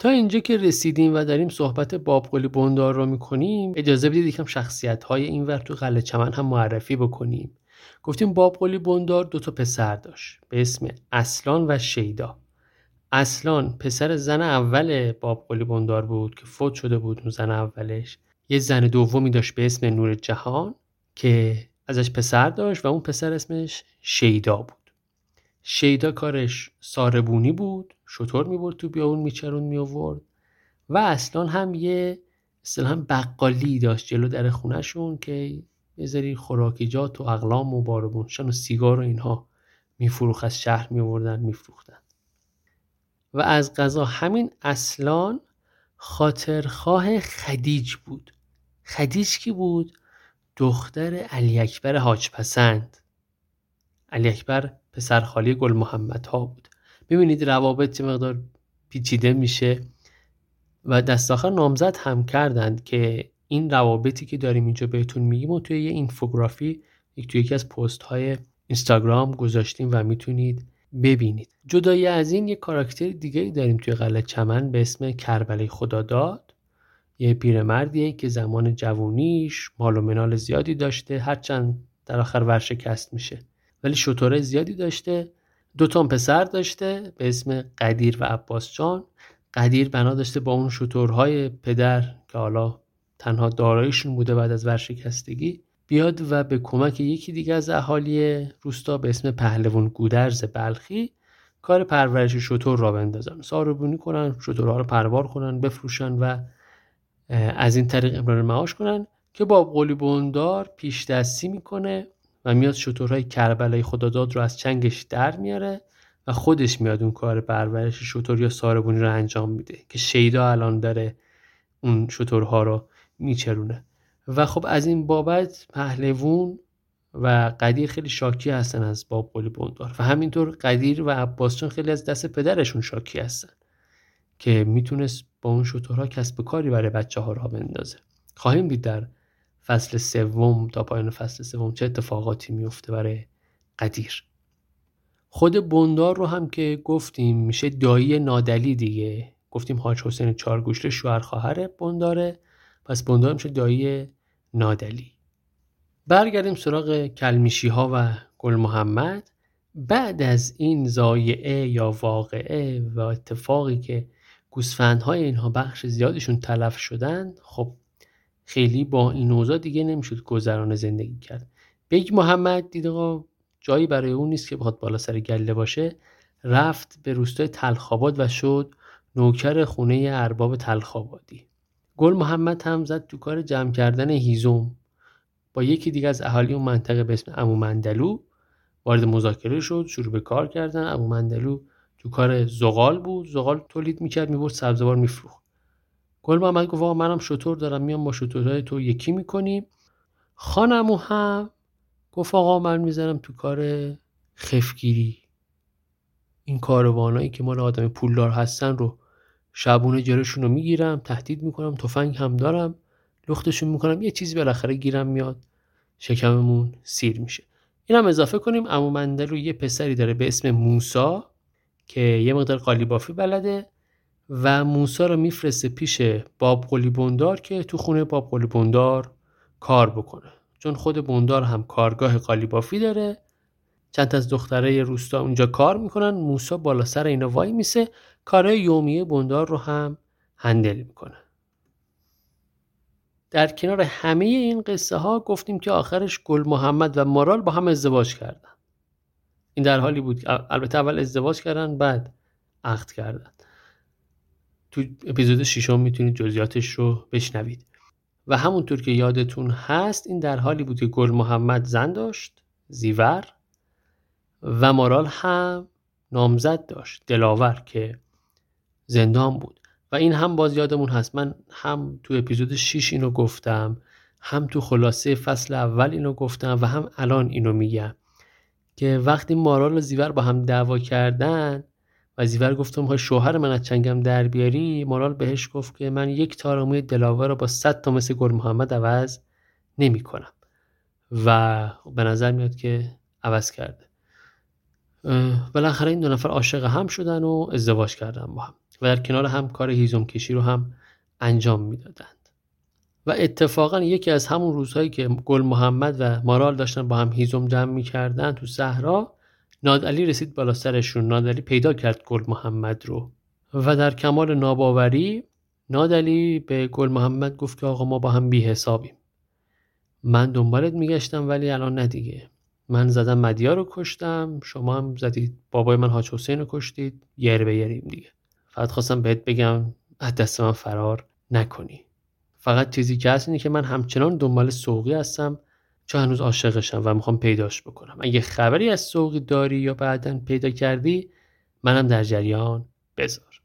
تا اینجا که رسیدیم و داریم صحبت بابقلی بندار رو می‌کنیم اجازه بدید یکم شخصیت های این ور تو قلعه چمن هم معرفی بکنیم. گفتیم بابقلی بندار دو تا پسر داشت به اسم اصلان و شیدا. اصلان پسر زن اول بابقلی بندار بود که فوت شده بود اون زن اولش. یه زن دومی داشت به اسم نور جهان که ازش پسر داشت و اون پسر اسمش شیدا بود. شیدا کارش ساربونی بود. شطور می‌برد تو بیابون میچرون میآورد و اصلا هم یه هم بقالی داشت جلو در خونهشون که یه خوراکیجات و اقلام و باربونشان و سیگار و اینها میفروخ از شهر میوردن میفروختن و از غذا همین اصلان خاطرخواه خدیج بود. خدیج کی بود؟ دختر علی اکبر حاج پسند. علی اکبر پسرخالی گل محمد ها بود. ببینید روابط چه مقدار پیچیده میشه و دست آخر نامزد هم کردند که این روابطی که داریم اینجا بهتون میگیم و توی یه اینفوگرافی یک توی یکی از پست های اینستاگرام گذاشتیم و می‌تونید ببینید. جدای از این یه کاراکتر دیگه داریم توی قلعه چمن به اسم کربلای خداداد. یه پیرمردیه که زمان جوونیش مال و منال زیادی داشته هرچند در آخر ورشکست میشه. ولی شطوره زیادی داشته. دو تا پسر داشته به اسم قدیر و عباس جان. قدیر بنا داشته با اون شطورهای پدر که حالا تنها دارایشون بوده بعد از ورشکستگی بیاد و به کمک یکی دیگه از اهالی روستا به اسم پهلوان گودرز بلخی کار پرورش شطور را بندازن. ساربونی کنن شطورها رو پروار کنن بفروشن و از این طریق امرار معاش کنن که با قولی بوندار پیش دستی می‌کنه و میاد شطورهای کربلای خداداد رو از چنگش در میاره و خودش میاد اون کار پرورش شطور یا ساربونی رو انجام میده که شیدا الان داره اون شطورها رو میچرونه. و خب از این بابت پهلوون و قدیر خیلی شاکی هستن از باب قلی بندار. و همینطور قدیر و عباس خیلی از دست پدرشون شاکی هستن که می‌تونست با اون شطورها کسب کاری برای بچه ها را بندازه. خواهیم دید در فصل سوم تا پایان فصل سوم چه اتفاقاتی میفته برای قدیر؟ خود بندار رو هم که گفتیم میشه دایی نادلی دیگه. گفتیم حاج حسین چارگوشت شوهر خواهر بنداره. پس بندار میشه دایی نادلی. برگردیم سراغ کلمیشی ها و گل محمد. بعد از این زایعه یا واقعه و اتفاقی که گوسفندهای اینها بخش زیادشون تلف شدن خب خیلی با این اوضاع دیگه نمی‌شد گذران زندگی کرد. بیگ محمد دید جایی برای اون نیست که بخواد بالا سر گله باشه. رفت به روستای تلخاباد و شد نوکر خونه ارباب تلخابادی گل محمد هم زد تو کار جمع کردن هیزم. با یکی دیگه از اهالی اون منطقه به اسم امو مندلو وارد مذاکره شد شروع به کار کردن. امو مندلو تو کار زغال بود. زغال تولید می‌کرد می‌برد سبزوار میفروخت. گل محمد گفت منم شطور دارم میام با شطورهای تو یکی می‌کنیم. خانمو هم گفت آقا من می‌زنم تو کار خفگیری. این کاروانایی که مال آدم پولدار هستن رو شبونه جلوشون رو می‌گیرم تهدید می‌کنم تفنگ هم دارم لختشون می‌کنم یه چیزی بالاخره گیرم میاد شکممون سیر میشه. این هم اضافه کنیم امو رو یه پسری داره به اسم موسا که یه مقدار قالیبافی بلده. و موسا رو میفرسته پیش باب قلی بندار که تو خونه باب قلی بندار کار بکنه. چون خود بندار هم کارگاه قالیبافی داره. چند از دختره روستا اونجا کار می‌کنن. موسا بالا سر اینا وای میسه. کارهای یومیه بندار رو هم هندل می‌کنه. در کنار همه این قصه ها گفتیم که آخرش گل محمد و مارال با هم ازدواج کردن. این در حالی بود البته اول ازدواج کردن بعد عقد کردن. تو اپیزود ششم می‌تونید جزئیاتش رو بشنوید. و همونطور که یادتون هست این در حالی بود که گل محمد زن داشت زیور و مارال هم نامزد داشت دلاور که زندان بود. و این هم باز یادمون هست. من هم تو اپیزود 6 اینو گفتم هم تو خلاصه فصل اول اینو گفتم و هم الان اینو میگم که وقتی مارال و زیور با هم دعوا کردن و زیور گفتم های شوهر من از چنگم در بیاری؟ مارال بهش گفت که من یک تارموی دلاور رو با 100 تا مثل گل محمد عوض نمی کنم. و به نظر میاد که عوض کرده. بالاخره این دو نفر عاشق هم شدن و ازدواج کردن با هم و در کنار هم کار هیزم کشی رو هم انجام می‌دادند. و اتفاقا یکی از همون روزهایی که گل محمد و مارال داشتن با هم هیزم جمع می‌کردن تو صحرا نادعلی رسید بالا سرشون. نادعلی پیدا کرد گل محمد رو. و در کمال ناباوری نادعلی به گل محمد گفت که آقا ما با هم بی حسابیم من دنبالت میگشتم ولی الان نه دیگه. من زدم مدیا رو کشتم. شما هم زدید. بابای من حاج حسین رو کشتید. یر به یریم دیگه. فقط خواستم بهت بگم از دست من فرار نکنی. فقط چیزی که هست اینه که من همچنان دنبال سوقی هستم. چون هنوز عاشقشم و می‌خوام پیداش بکنم. اگه خبری از سوقی داری یا بعدا پیدا کردی منم در جریان. بذار.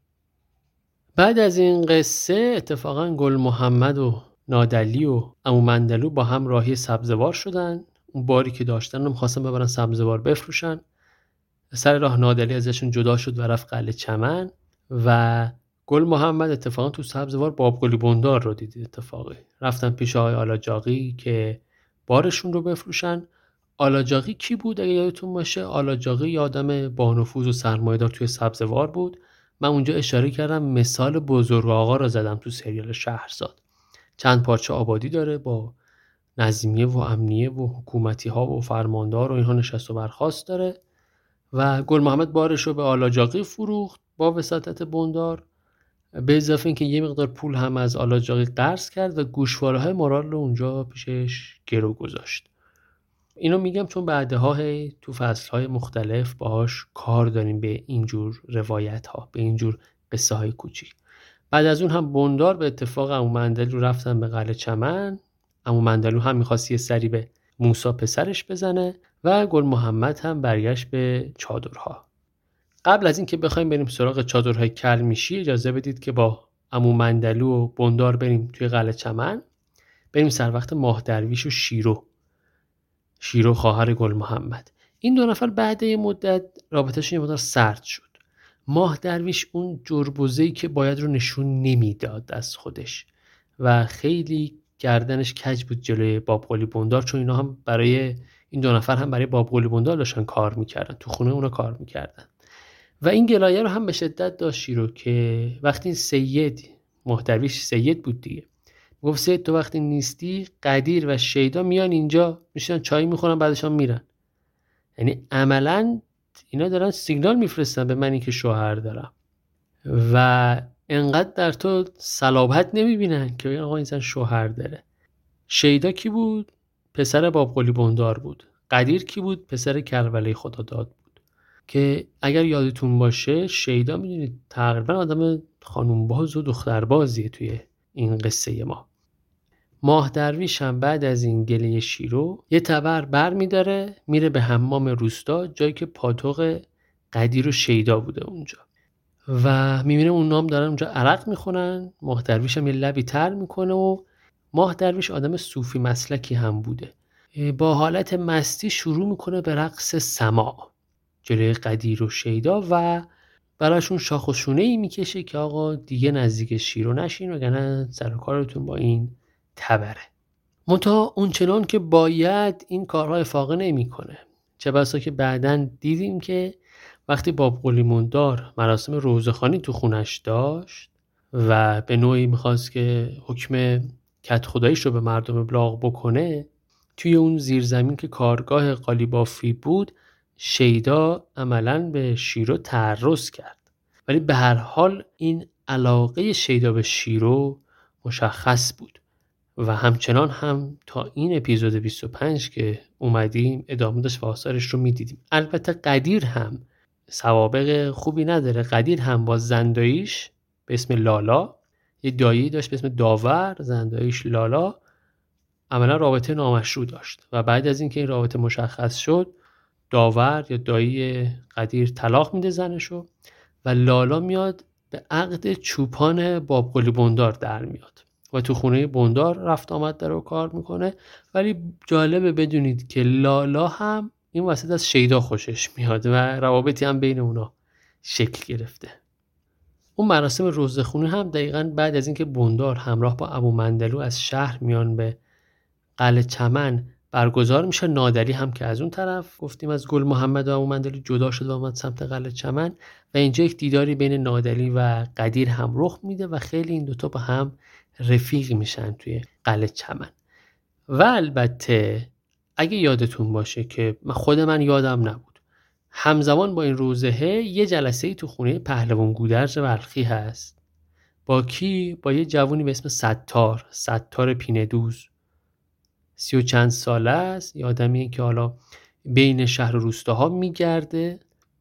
بعد از این قصه اتفاقا گل محمد و نادلی و امو مندلو با هم راهی سبزوار شدن. اون باری که داشتن رو می‌خواستن ببرن سبزوار بفروشن. سر راه نادلی ازشون جدا شد و رفت قله چمن. و گل محمد اتفاقا تو سبزوار باب گلی بندار رو دیدید اتفاقی. رفتن پیش آقای آلاجاقی که بارشون رو بفروشن. آلاجاقی کی بود اگه یادتون باشه؟ آلاجاقی یه آدم با نفوذ و سرمایه‌دار توی سبزوار بود. من اونجا اشاره کردم مثال بزرگ آقا رو زدم تو سریال شهرزاد. چند پارچه آبادی داره با نظمیه و امنیه و حکومتی ها و فرماندار و اینها نشست و برخواست داره و گل محمد بارش رو به آلاجاقی فروخت با وساطت بندار. به اضافه اینکه یه مقدار پول هم از آلاجاقی قرض کرد و گوشواره های مورال رو اونجا پیشش گرو گذاشت. اینو میگم چون بعدها تو فصل های مختلف باهاش کار داریم به اینجور روایت ها به اینجور قصه های کوچیک. بعد از اون هم بندار به اتفاق امو مندلو رفتن به قلعه چمن. امو مندلو هم می‌خواست یه سری به موسا پسرش بزنه و گل محمد هم برگشت به چادرها. قبل از اینکه بخوایم بریم سراغ چادرهای کلمیشی اجازه بدید که با امو مندلو و بندار بریم توی قلعه چمن. بریم سر وقت ماه درویش و شیرو. شیرو خواهر گل محمد. این دو نفر بعد یه مدت رابطهشون یه مدار سرد شد. ماه درویش اون جربوزهی که باید رو نشون نمی‌داد از خودش و خیلی گردنش کج بود جلوی باب قلی بندار چون اینا هم برای این دو نفر هم برای باب قلی بندار داشتن کار می‌کردن. تو خونه اونا کار می‌کردن. و این گلایه رو هم به شدت داشت شیرو که وقتی سید محتویش سید بود دیگه. گفت سید تو وقتی نیستی قدیر و شیدا میان اینجا میشن چای می‌خورن بعدشان میرن. یعنی عملا اینا دارن سیگنال میفرستن به منی که شوهر دارم. و انقدر در تو صلابت نمی‌بینن که آقا این شوهر داره. شیدا کی بود؟ پسر بابقلی بندار بود. قدیر کی بود؟ پسر کربله خدا داد بود. که اگر یادتون باشه شیدا می‌دونید تقریبا آدم خانومباز و دختربازیه توی این قصه ما. ماه درویش هم بعد از این گله شیرو یه تبر بر میداره میره به حمام روستا جایی که پاتوق قدیر و شیدا بوده اونجا. و می‌بینه اون نام دارن اونجا عرق می‌خونن ماه درویش هم یه لبی تر می‌کنه و ماه درویش آدم صوفی مسلکی هم بوده. با حالت مستی شروع می‌کنه به رقص سما. جلوی قدیر و شیدا و براشون شاخ و شونه ای می‌کشه که آقا دیگه نزدیک شیرو نشین وگرنه سر کارتون با این تبره. منتها اونچنان که باید این کارها افاقه نمی‌کنه. چه بسا که بعدا دیدیم که وقتی باب قلیموندار مراسم روزخانی تو خونش داشت و به نوعی می‌خواست که حکم کت خداییش رو به مردم ابلاغ بکنه توی اون زیرزمین که کارگاه قالیبافی بود شیدا عملا به شیرو تعرض کرد. ولی به هر حال این علاقه شیدا به شیرو مشخص بود و همچنان هم تا این اپیزود 25 که اومدیم ادامه داشت و آثارش رو می‌دیدیم. البته قدیر هم سوابق خوبی نداره. قدیر هم با زنداییش به اسم لالا یه دایی داشت به اسم داور زنداییش لالا عملا رابطه نامشروع داشت و بعد از اینکه این رابطه مشخص شد داور یا دایی قدیر طلاق میده زنشو و لالا میاد به عقد چوپان بابقلی بندار در میاد. و تو خونه بندار رفت آمد داره و کار می‌کنه. ولی جالبه بدونید که لالا هم این وسط از شیدا خوشش میاد و روابطی هم بین اونا شکل گرفته. اون مراسم روزخونه هم دقیقا بعد از اینکه بندار همراه با ابو مندلو از شهر میان به قلعه چمن برگزار میشه. نادری هم که از اون طرف گفتیم از گل محمد و ابو مندلو جدا شد و اومد سمت قلعه چمن. و اینجا یک دیداری بین نادلی و قدیر هم رخ میده و خیلی این دوتا با هم رفیق میشن توی قلعه چمن. و البته اگه یادتون باشه که خود من یادم نبود. همزمان با این روزهه یه جلسه ای تو خونه پهلوان گودرز بلخی هست. با کی؟ با یه جوونی به اسم ستار. ستار پیندوز. سی و چند ساله است. یه آدمیه که حالا بین شهر و روستاها میگرده.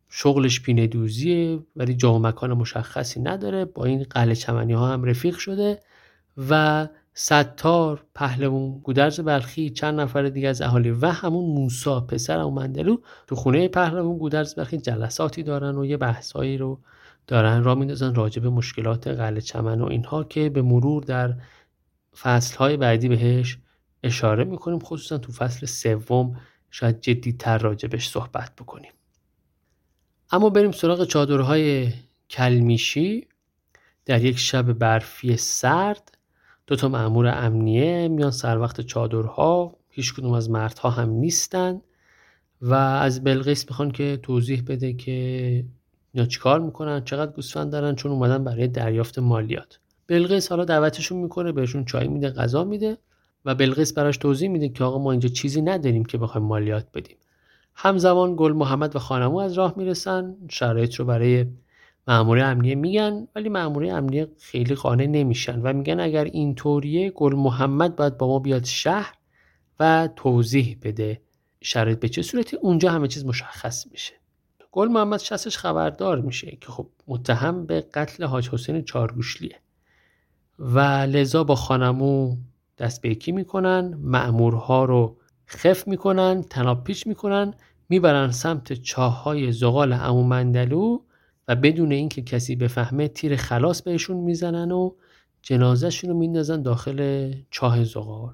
شغلش پیندوزیه ولی جا و مکان مشخصی نداره. با این قلعه چمنی ها هم رفیق شده و ستار پهلوان گودرز بلخی چند نفر دیگه از اهالی و همون موسا پسر و مندلو تو خونه پهلوان گودرز بلخی جلساتی دارن و یه بحثایی رو دارن. را میندازن راجع به مشکلات قلعه چمن و اینها که به مرور در فصلهای بعدی بهش اشاره می‌کنیم خصوصا تو فصل سوم شاید جدیتر راجبش صحبت بکنیم. اما بریم سراغ چادرهای کلمیشی. در یک شب برفی سرد دو تا مأمور امنیه میان سر وقت چادرها هیچ کدوم از مردها هم نیستن و از بلقیس می‌خوان که توضیح بده که اینا چیکار می‌کنن چقدر گوسفند دارن چون اومدن برای دریافت مالیات. بلقیس حالا دعوتشون می‌کنه بهشون چای میده غذا میده. و بلقیس براش توضیح میده که آقا ما اینجا چیزی نداریم که بخوایم مالیات بدیم. همزمان گل محمد و خانمو از راه می‌رسن شرایط رو برای مأموری امنیه میگن ولی مأموری امنیه خیلی قانع نمیشن و میگن اگر این طوریه گل محمد باید با ما بیاد شهر و توضیح بده شرایط به چه صورتی. اونجا همه چیز مشخص میشه. گل محمد شستش خبردار میشه که خب متهم به قتل حاج حسین چارگوشلیه. و لذا با خانمو دست به یکی می‌کنن مأمورها رو خف می‌کنن تناب پیچ می‌کنن می‌برن سمت چاه های زغال امو مندلو و بدون اینکه کسی بفهمه تیر خلاص بهشون می‌زنن و جنازهشون رو میندازن داخل چاه زغال.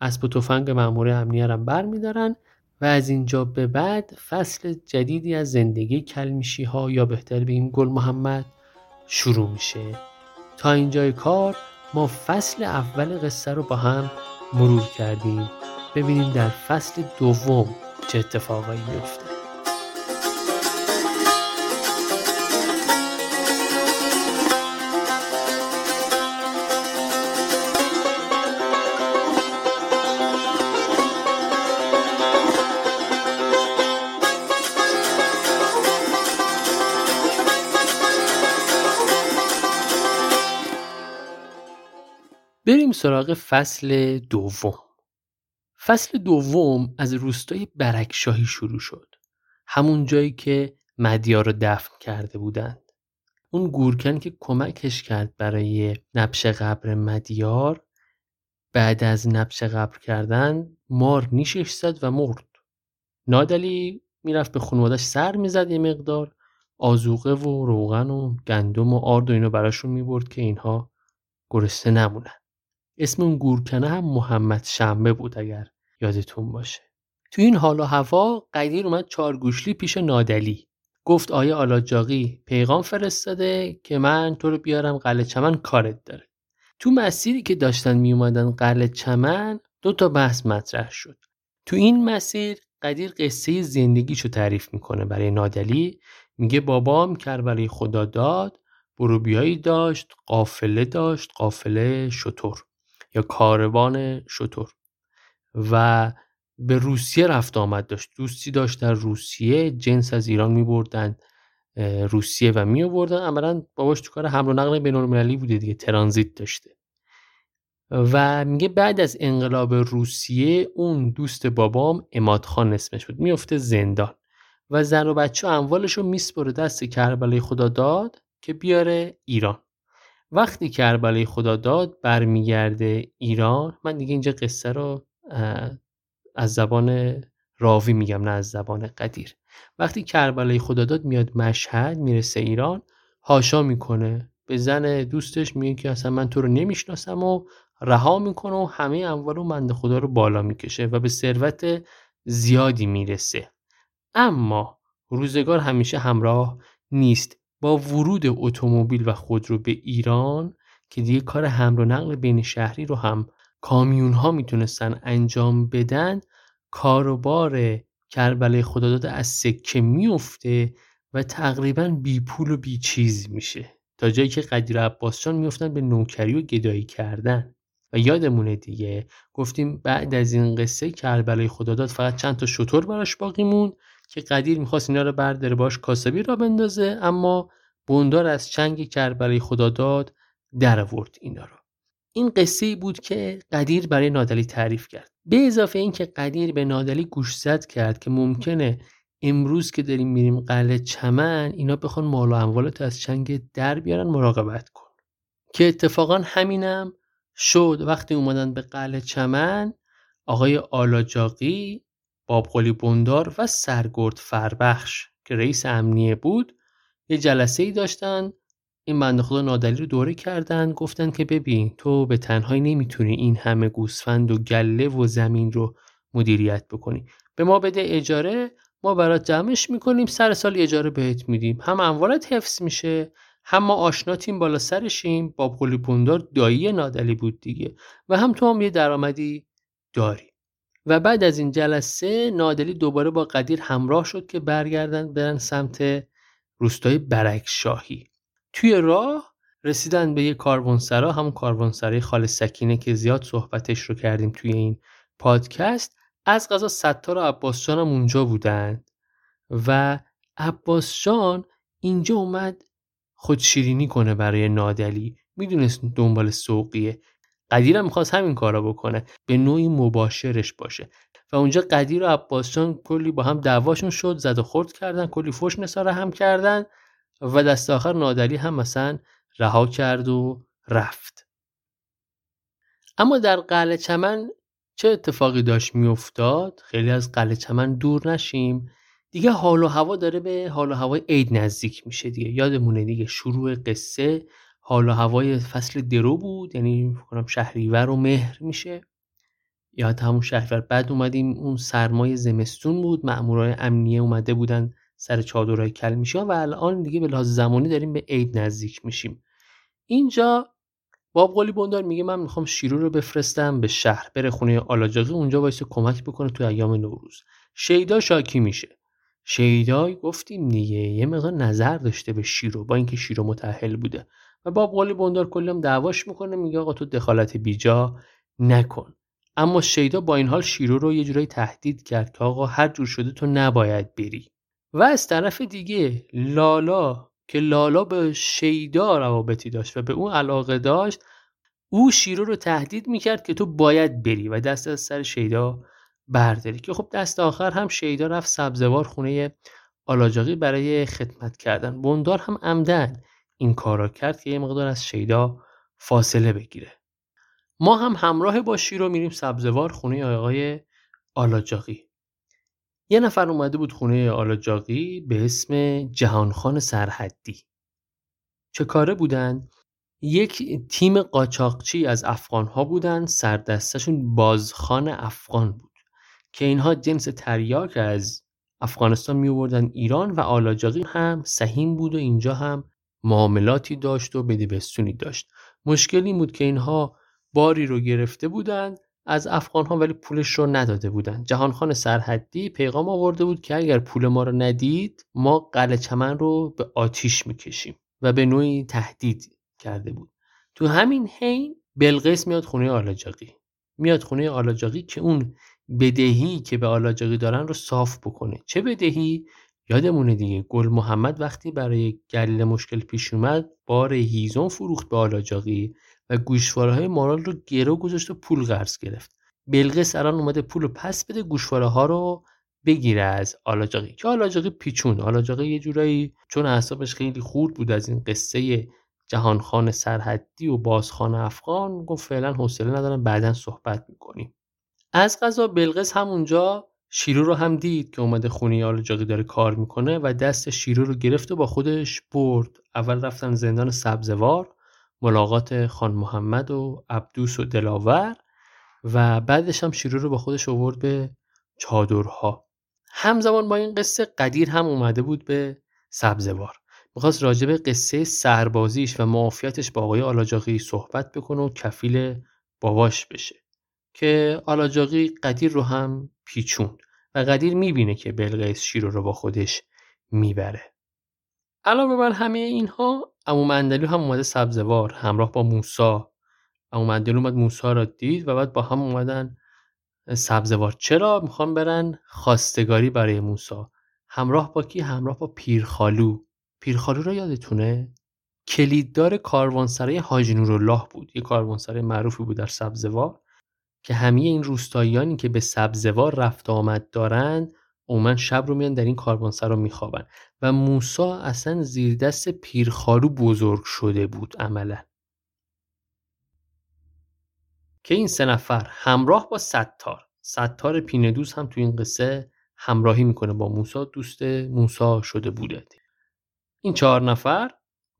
اسب و تفنگ مأمور امنیه هم بر میدارن و از اینجا به بعد فصل جدیدی از زندگی کلمیشی ها یا بهتر بگیم گل محمد شروع میشه. تا اینجای کار ما فصل اول قصه رو با هم مرور کردیم. ببینیم در فصل دوم چه اتفاقایی میفته بریم سراغ فصل دوم. فصل دوم از روستای برکشاهی شروع شد. همون جایی که مدیار رو دفن کرده بودند. اون گورکن که کمکش کرد برای نبش قبر مدیار بعد از نبش قبر کردن مار نیشش زد و مرد. نادلی می‌رفت به خانوادش سر می‌زد یه مقدار. آزوقه و روغن و گندم و آرد و اینو براشون می‌برد که اینها گرسنه نمونن. اسم اون گورکنه هم محمد شنبه بود اگر یادتون باشه. تو این حال و هوا قدیر اومد چارگوشلی پیش نادلی. گفت آیا آلاجاقی پیغام فرستاده که من تو رو بیارم قلعه چمن کارت داره. تو مسیری که داشتن می اومدن قلعه چمن دو تا بحث مطرح شد. تو این مسیر قدیر قصه زندگیشو تعریف می‌کنه. برای نادلی میگه بابام کربلای خدا داد بروبیایی داشت قافله داشت قافله شطور یا کاروان شطور. و به روسیه رفت آمد داشت. دوستی داشت در روسیه جنس از ایران می بردن روسیه و می آوردن عملا باباش تو کار حمل و نقل بین بوده دیگه ترانزیت داشته. و میگه بعد از انقلاب روسیه اون دوست بابام اماد خان اسمش بود. میفته زندان. و زن و بچه اموالش رو میسپره دست کربلای خدا داد که بیاره ایران. وقتی کربلای خدا داد برمیگرده ایران من دیگه اینجا قصه رو از زبان راوی میگم نه از زبان قدیر. وقتی کربلای خدا داد میاد مشهد می‌رسه ایران هاشا می‌کنه. به زن دوستش میگه که اصلا من تو رو نمی‌شناسم و رها می‌کنه و همه اموال و مند خدا رو بالا می‌کشه و به ثروت زیادی می‌رسه. اما روزگار همیشه همراه نیست. با ورود اتومبیل و خودرو به ایران که دیگه کار حمل و نقل بین شهری رو هم کامیون ها می‌تونستن انجام بدن کاروبار کربلای خداداد از سکه میفته و تقریبا بی پول و بی چیز میشه. تا جایی که قدیر عباسشان میفتن به نوکری و گدایی کردن. و یادمونه دیگه گفتیم بعد از این قصه کربلای خداداد فقط چند تا شطور براش باقی موند. که قدیر می‌خواست اینا رو برداره باش کاسبی را بندازه اما بوندار از چنگ کربلای خداداد در آورد اینا رو. این قصه بود که قدیر برای نادلی تعریف کرد. به اضافه اینکه قدیر به نادلی گوشزد کرد که ممکنه امروز که داریم میریم قلعه چمن اینا بخوان مال و اموالت از چنگ در بیارن مراقبت کن. که اتفاقا همینم شد. وقتی اومدن به قلعه چمن آقای آلاجاقی بابقلی بندار و سرگرد فربخش که رئیس امنیه بود یه جلسه ای داشتن. این بنده خدا نادلی رو دوره کردن. گفتن که ببین تو به تنهایی نمی‌تونی این همه گوسفند و گله و زمین رو مدیریت بکنی. به ما بده اجاره ما برات جمعش می‌کنیم سر سال اجاره بهت میدیم. هم اموالت حفظ میشه هم ما آشناتیم بالا سرشیم. باب پوندار دایی نادلی بود دیگه. و هم تو هم یه درآمدی داری. و بعد از این جلسه نادلی دوباره با قدیر همراه شد که برگردن برن سمت روستای برک شاهی توی راه رسیدن به یه کاروانسرا همون کاروانسرای خال سکینه که زیاد صحبتش رو کردیم توی این پادکست از غذا ستار و عباس هم اونجا بودن و عباس جان اینجا اومد خودشیرینی کنه برای نادلی می‌دونست دنبال سوقیه. قدیر هم می‌خواست همین کارا بکنه به نوعی مباشرش باشه. و اونجا قدیر و عباس جان کلی با هم دعواشون شد زد و خورد کردن کلی فش نساره هم کردن و دست آخر نادلی هم مثلا رها کرد و رفت. اما در قلعه چمن چه اتفاقی داشت میافتاد؟ خیلی از قلعه چمن دور نشیم. دیگه حال و هوا داره به حال و هوای عید نزدیک میشه دیگه. یادمونه دیگه شروع قصه حال و هوای فصل درو بود یعنی کنم شهریور و مهر میشه. یا همون شهریور بعد اومدیم اون سرمای زمستون بود مامورای امنیه اومده بودن سر چادرهای کل میشه و الان دیگه به لحاظ زمانی داریم به عید نزدیک میشیم. اینجا باب قلی بندار میگه من می‌خوام شیرو رو بفرستم به شهر بره خونه آلاجاقی اونجا وایس کمک بکنه تو ایام نوروز. شیدا شاکی میشه. شیدای گفتیم دیگه یه مقدار نظر داشته به شیرو با اینکه شیرو متأهل بوده. و باب قلی بندار کلم دعواش می‌کنه میگه آقا تو دخالت بیجا نکن. اما شیدا با این حال شیرو رو یه جورایی تهدید کرد که آقا هر جور شده تو نباید بری. و از طرف دیگه لالا که لالا به شیدا روابطی داشت و به اون علاقه داشت او شیرو رو تهدید می‌کرد که تو باید بری و دست از سر شیدا برداری. که خب دست آخر هم شیدا رفت سبزوار خونه آلاجاقی برای خدمت کردن. بندار هم عمدن. این کارا کرد که یه مقدار از شیدا فاصله بگیره. ما هم همراه با شیرو میریم سبزوار خونه آقای آلاجاقی. یه نفر اومده بود خونه آلاجاقی به اسم جهانخان سرحدی. چه کاره بودن؟ یک تیم قاچاقچی از افغان ها بودن سردستشون بازخان افغان بود که اینها جنس تریاک از افغانستان می ایران و آلاجاقی هم سهیم بود و اینجا هم معاملاتی داشت و بدبستونی داشت. مشکلی بود که اینها باری رو گرفته بودند از افغان ها ولی پولش رو نداده بودن جهانخان سرحدی پیغام آورده بود که اگر پول ما رو ندید ما قلعه چمن رو به آتیش می‌کشیم و به نوعی تهدید کرده بود. تو همین حین بلقیس میاد خونه آلاجاقی میاد خونه آلاجاقی که اون بدهی که به آلاجاقی دارن رو صاف بکنه. چه بدهی؟ یادمونه دیگه گل محمد وقتی برای گله مشکل پیش اومد بار هیزون فروخت به آلاجاقی و گوشواره های مارال رو گرو گذاشت و پول قرض گرفت. بلقیس سران اومده پول رو پس بده گوشواره ها رو بگیره از آلاجاقی. که آلاجاقی پیچون آلاجاقی یه جورایی چون اعصابش خیلی خورد بود از این قصه جهانخان سرحدی و بازخان افغان گفت فعلا حوصله ندارم بعدا صحبت می‌کنیم. از غذا بلقیس همونجا شیرو رو هم دید که اومده خونه آلاجاقی داره کار می‌کنه و دست شیرو رو گرفت و با خودش برد. اول رفتن زندان سبزوار ملاقات خان محمد و عبدوس و دلاور و بعدش هم شیرو رو با خودش آورد به چادرها. همزمان با این قصه قدیر هم اومده بود به سبزوار. می‌خواست راجع به قصه سربازیش و معافیتش با آقای آلاجاقی صحبت بکنه و کفیل باباش بشه. که آلاجاقی قدیر رو هم پیچون و قدیر می‌بینه که بلقیس شیرو رو با خودش می‌بره. علاوه بر همه اینها امو مندلو هم اومده سبزوار همراه با موسا. امو مندلو اومد موسا را دید و بعد با هم اومدن سبزوار. چرا می‌خوام برن خواستگاری برای موسا؟ همراه با کی؟ همراه با پیرخالو. پیرخالو را یادتونه؟ کلیددار کاروانسرای حاجی نورالله بود. یه کاروانسرای معروفی بود در سبزوار. که همه این روستاییانی که به سبزوار رفت آمد دارند عموما شب رو میان در این رو میخوابن. و موسا اصلا زیر دست پیرخالو بزرگ شده بود عملا. که این سه نفر همراه با ستار ستار پیندوز هم تو این قصه همراهی می‌کنه با موسا دوست موسا شده بوده. این چهار نفر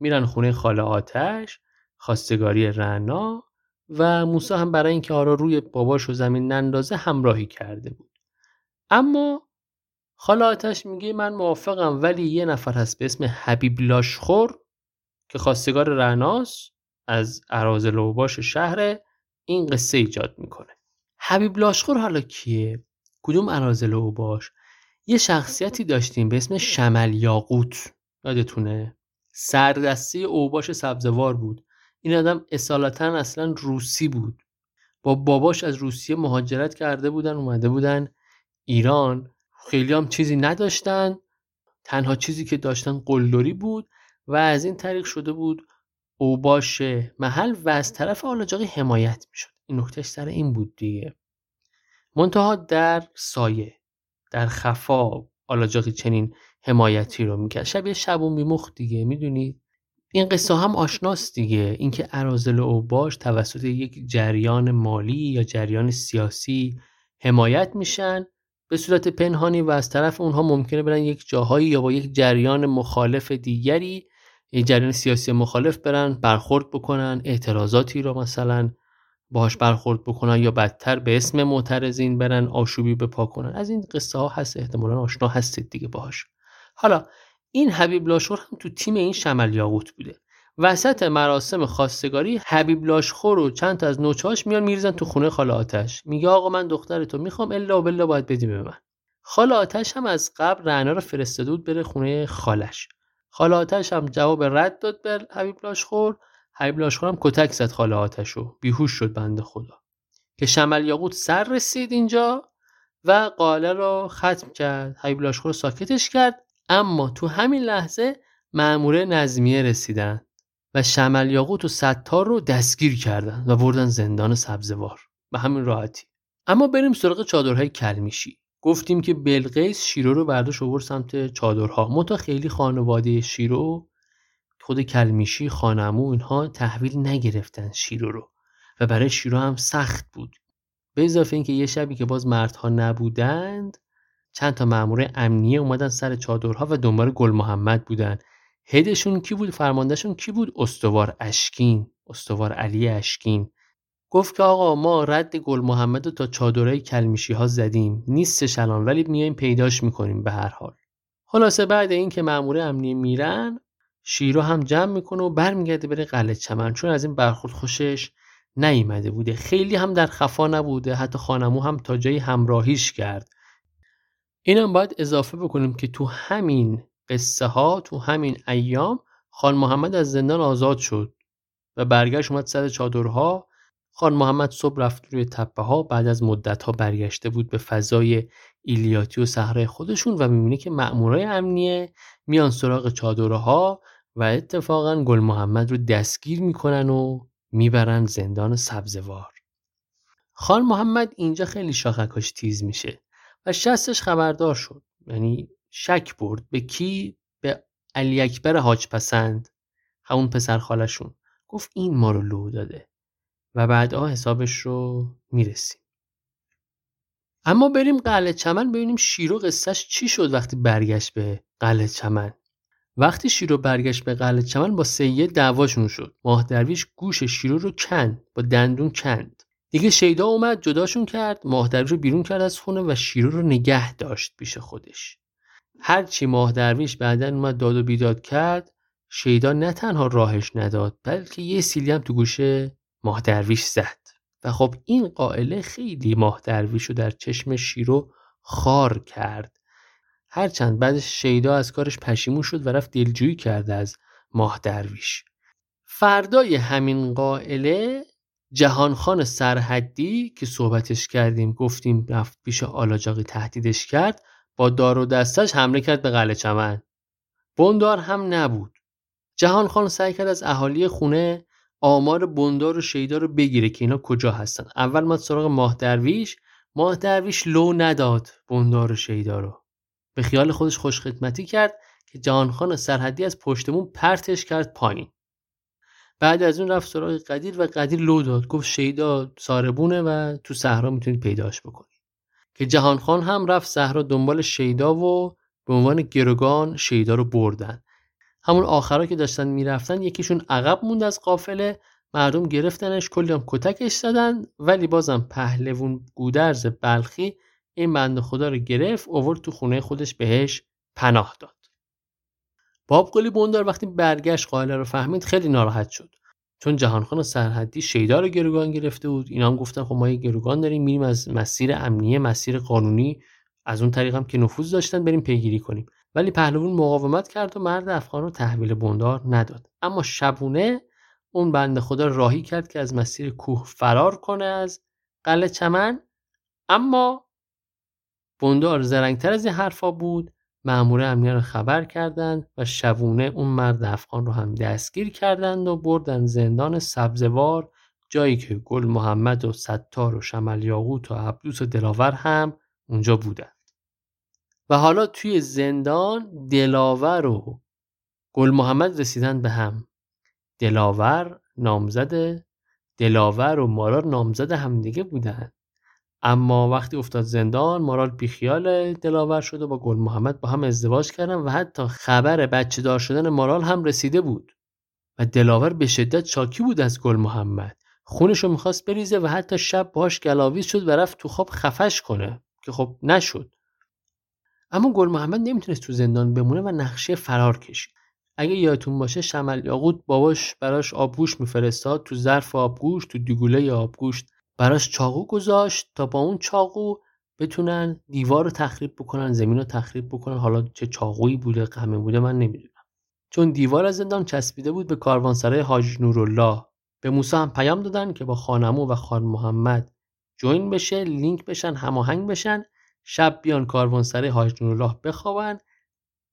میرن خونه خاله آتش خواستگاری رنا و موسا هم برای اینکه آرا روی باباش و زمین نندازه همراهی کرده بود اما خاله آتش میگه من موافقم ولی یه نفر هست به اسم حبیب لاشخور که خواستگار رعناس از اراز لوباش شهر این قصه ایجاد می‌کنه حبیب لاشخور حالا کیه؟ کدوم اراز لوباش؟ یه شخصیتی داشتیم به اسم شمل یاقوت یادتونه؟ سردسته اوباش سبزوار بود این آدم اصالتا اصلا روسی بود. با باباش از روسیه مهاجرت کرده بودن اومده بودن ایران. خیلی هم چیزی نداشتن. تنها چیزی که داشتن قلدری بود و از این طریق شده بود اوباش محل و از طرف آلاجاقی حمایت می‌شد. این نکتهش سر این بود دیگه. منتها در سایه در خفا آلاجاقی چنین حمایتی رو می‌کرد. شبیه شبون بیمخ دیگه می‌دونید این قصه هم آشناست دیگه. اینکه ارازل اوباش توسط یک جریان مالی یا جریان سیاسی حمایت میشن به صورت پنهانی و از طرف اونها ممکنه برن یک جاهایی یا با یک جریان مخالف دیگری یک جریان سیاسی مخالف برن برخورد بکنن اعتراضاتی رو مثلا باهاش برخورد بکنن یا بدتر به اسم معترضین برن آشوبی بپا کنن. از این قصه ها هست احتمالا آشنا هستید دیگه باهاش. حالا این حبیب لاشخور هم تو تیم این شمل یاقوت بوده. وسط مراسم خواستگاری حبیب لاشخور و چند تا از نوچهاش میان میریزن تو خونه خاله آتش. میگه آقا من دختر تو می‌خوام الا و بلا باید بدی به من. خاله آتش هم از قبل رعنا رو فرستاده بود بره خونه خالش. خاله آتش هم جواب رد داد به حبیب لاشخور. حبیب لاشخور هم کتک زد خاله بیهوش شد بنده خدا. که شمل یاقوت سر رسید اینجا و قاله رو ختم کرد. حبیب لاشخور ساکتش کرد. اما تو همین لحظه مأموره نظمیه رسیدن و شمل یاقوت و ستار رو دستگیر کردن و بردن زندان سبزوار. به همین راحتی. اما بریم سراغ چادرهای کلمیشی. گفتیم که بلقیس شیرو رو برداشت آورد سمت چادرها. منتها خیلی خانواده شیرو خود کلمیشی خانمو اینها تحویل نگرفتن شیرو رو. و برای شیرو هم سخت بود. به اضافه اینکه یه شبی که باز مردها نبودند چند تا مامور امنیه اومدن سر چادرها و دنبال گل محمد بودن. هدشون کی بود؟ فرماندهشون کی بود؟ استوار اشکین استوار علی اشکین. گفت که آقا ما رد گل محمد تا چادرهای کلمیشی ها زدیم. نیستش الان ولی میایم پیداش می‌کنیم به هر حال. خلاصه بعد اینکه مامور امنیه میرن شیرو هم جمع می‌کنه و برمیگرده بره قلعه چمن. چون از این برخورد خوشش نیامده بوده. خیلی هم در خفا نبوده. حتی خانمو هم تا جایی همراهیش کرد. اینم باید اضافه بکنیم که تو همین قصه ها تو همین ایام خان محمد از زندان آزاد شد و برگشت اومد سر چادرها. خان محمد صبح رفت روی تپه ها بعد از مدت ها برگشته بود به فضای ایلیاتی و صحرای خودشون و می‌بینه که مأمورای امنیه. میان سراغ چادرها و اتفاقا گل محمد رو دستگیر می‌کنن و می‌برن زندان سبزوار. خان محمد اینجا خیلی شاخکاش تیز میشه. و شستش خبردار شد. یعنی شک برد به کی؟ به علی اکبر حاج پسند همون پسر خالشون گفت این ما رو لو داده و بعدا حسابش رو می‌رسیم. اما بریم قلعه چمن ببینیم شیرو قصهش چی شد وقتی برگشت به قلعه چمن. وقتی شیرو برگشت به قلعه چمن با سید دعواشون شد. ماه درویش گوش شیرو رو کند با دندون کند. دیگه شیدا اومد جداشون کرد ماه درویش رو بیرون کرد از خونه و شیرو رو نگه داشت پیش خودش. هرچی ماه درویش بعدا اومد داد و بیداد کرد شیدا نه تنها راهش نداد بلکه یه سیلی هم تو گوشه ماه درویش زد. و خب این قائله خیلی ماه درویش رو در چشم شیرو خار کرد. هرچند بعدش شیدا از کارش پشیمون شد و رفت دلجویی کرده از ماه درویش فردای همین قائله جهانخان سرحدی که صحبتش کردیم گفتیم رفت پیش آلاجاقی تهدیدش کرد با دار و دستش حمله کرد به قلعه چمن. بندار هم نبود. جهان خان سعی کرد از اهالی خونه آمار بندار و شیدا رو بگیره که اینا کجا هستن. اول ما سراغ ماه درویش ماه درویش لو نداد بندار و شیدا رو. به خیال خودش خوش خدمتی کرد که جهان خان سرحدی از پشتمون پرتش کرد پایین. بعد از اون رفت سراغ قدیر و قدیر لو داد. گفت شیدا ساربونه و تو صحرا می‌تونید پیداش بکنید که جهانخان هم رفت صحرا دنبال شیدا و به عنوان گروگان شیدا رو بردن. همون آخرا که داشتن می‌رفتن یکیشون عقب موند از قافله. مردم گرفتنش کلی هم کتکش زدن ولی بازم پهلوون گودرز بلخی این بند خدا رو گرفت اوورد تو خونه خودش بهش پناه داد. باب قلی بوندار وقتی برگشت قائله رو فهمید خیلی ناراحت شد. چون جهانخان سرحدی شیدا رو گروگان گرفته بود. اینا هم گفتن خب ما یه گروگان داریم میریم از مسیر امنیه مسیر قانونی. از اون طریق هم که نفوذ داشتن بریم پیگیری کنیم. ولی پهلوان مقاومت کرد و مرد افغان رو تحویل بندار نداد. اما شبونه اون بنده خدا راهی کرد که از مسیر کوه فرار کنه از قلعه چمن. اما بندار زرنگتر از این حرفا بود. مأمور امنیت رو خبر کردند و شبونه اون مرد افغان رو هم دستگیر کردند و بردن زندان سبزوار جایی که گل محمد و ستار و شمل یاقوت و عبدوس و دلاور هم اونجا بودند. و حالا توی زندان دلاور و گل محمد رسیدن به هم. دلاور نامزد دلاور و مارال نامزد همدیگه بودند اما وقتی افتاد زندان مارال بیخیال دلاور شد و با گل محمد با هم ازدواج کردن و حتی خبر بچه دار شدن مارال هم رسیده بود. و دلاور به شدت شاکی بود از گل محمد. خونشو می‌خواست بریزه و حتی شب باش گلاویز شد و رفت تو خواب خفش کنه که خب نشد. اما گل محمد نمی‌تونست تو زندان بمونه و نقشه فرار کشید. اگه یادتون باشه شمل یاقوت باباش براش آبگوش میفرستاد تو ظرف آبگوش تو دیگوله آبگوشت. براش چاقو گذاشت تا با اون چاقو بتونن دیوار رو تخریب بکنن زمین رو تخریب بکنن. حالا چه چاقویی بوده قمه بوده من نمی‌دونم. چون دیوار از زندان چسبیده بود به کاروانسرای حاج نورالله به موسی هم پیام دادن که با خانمو و خان محمد جوین بشه لینک بشن هماهنگ بشن. شب بیان کاروانسرای حاج نورالله بخوابن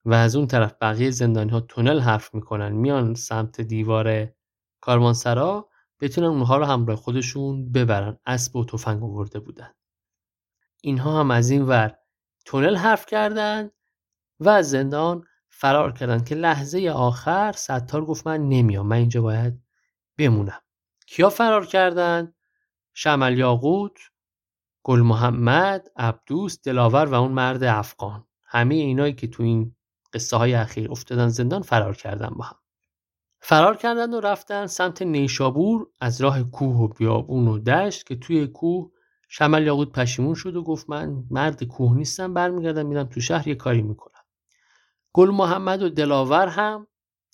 و از اون طرف بقیه زندانی ها تونل حرف می‌کنن. میان سمت دیوار کاروانسرا بتونن اونها رو همراه خودشون ببرن. اسب و تفنگ آورده بودن. اینها هم از این ور تونل حرف کردن و از زندان فرار کردن که لحظه آخر ستار گفت من نمیام من اینجا باید بمونم. کیا فرار کردن؟ شمل یاقوت گل محمد عبدوس دلاور و اون مرد افغان. همه اینایی که تو این قصه های اخیر افتادن زندان فرار کردن با هم. فرار کردن و رفتن سمت نیشابور از راه کوه و بیابون و دشت که توی کوه شمل یاقوت پشیمون شد و گفت من مرد کوه نیستم برمیگردم میرم تو شهر یه کاری می‌کنم. گل محمد و دلاور هم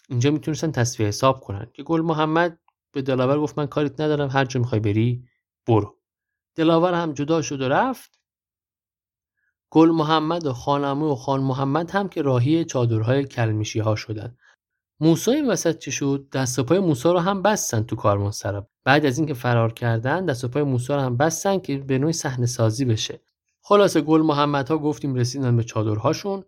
اینجا می‌تونستن تصفیه حساب کنن که گل محمد به دلاور گفت من کاریت ندارم هر جا می‌خوای بری برو. دلاور هم جدا شد و رفت. گل محمد و خانمو و خان محمد هم که راهی چادرهای کلمیشی ها شدن. موسی این وسط چی شد؟ دست و پای موسی رو هم بستن تو کاروانسرا بعد از اینکه فرار کردن دست و پای موسی رو هم بستن که به نوعی صحنه سازی بشه. خلاصه گل محمد ها گفتیم رسیدن به چادرهاشون.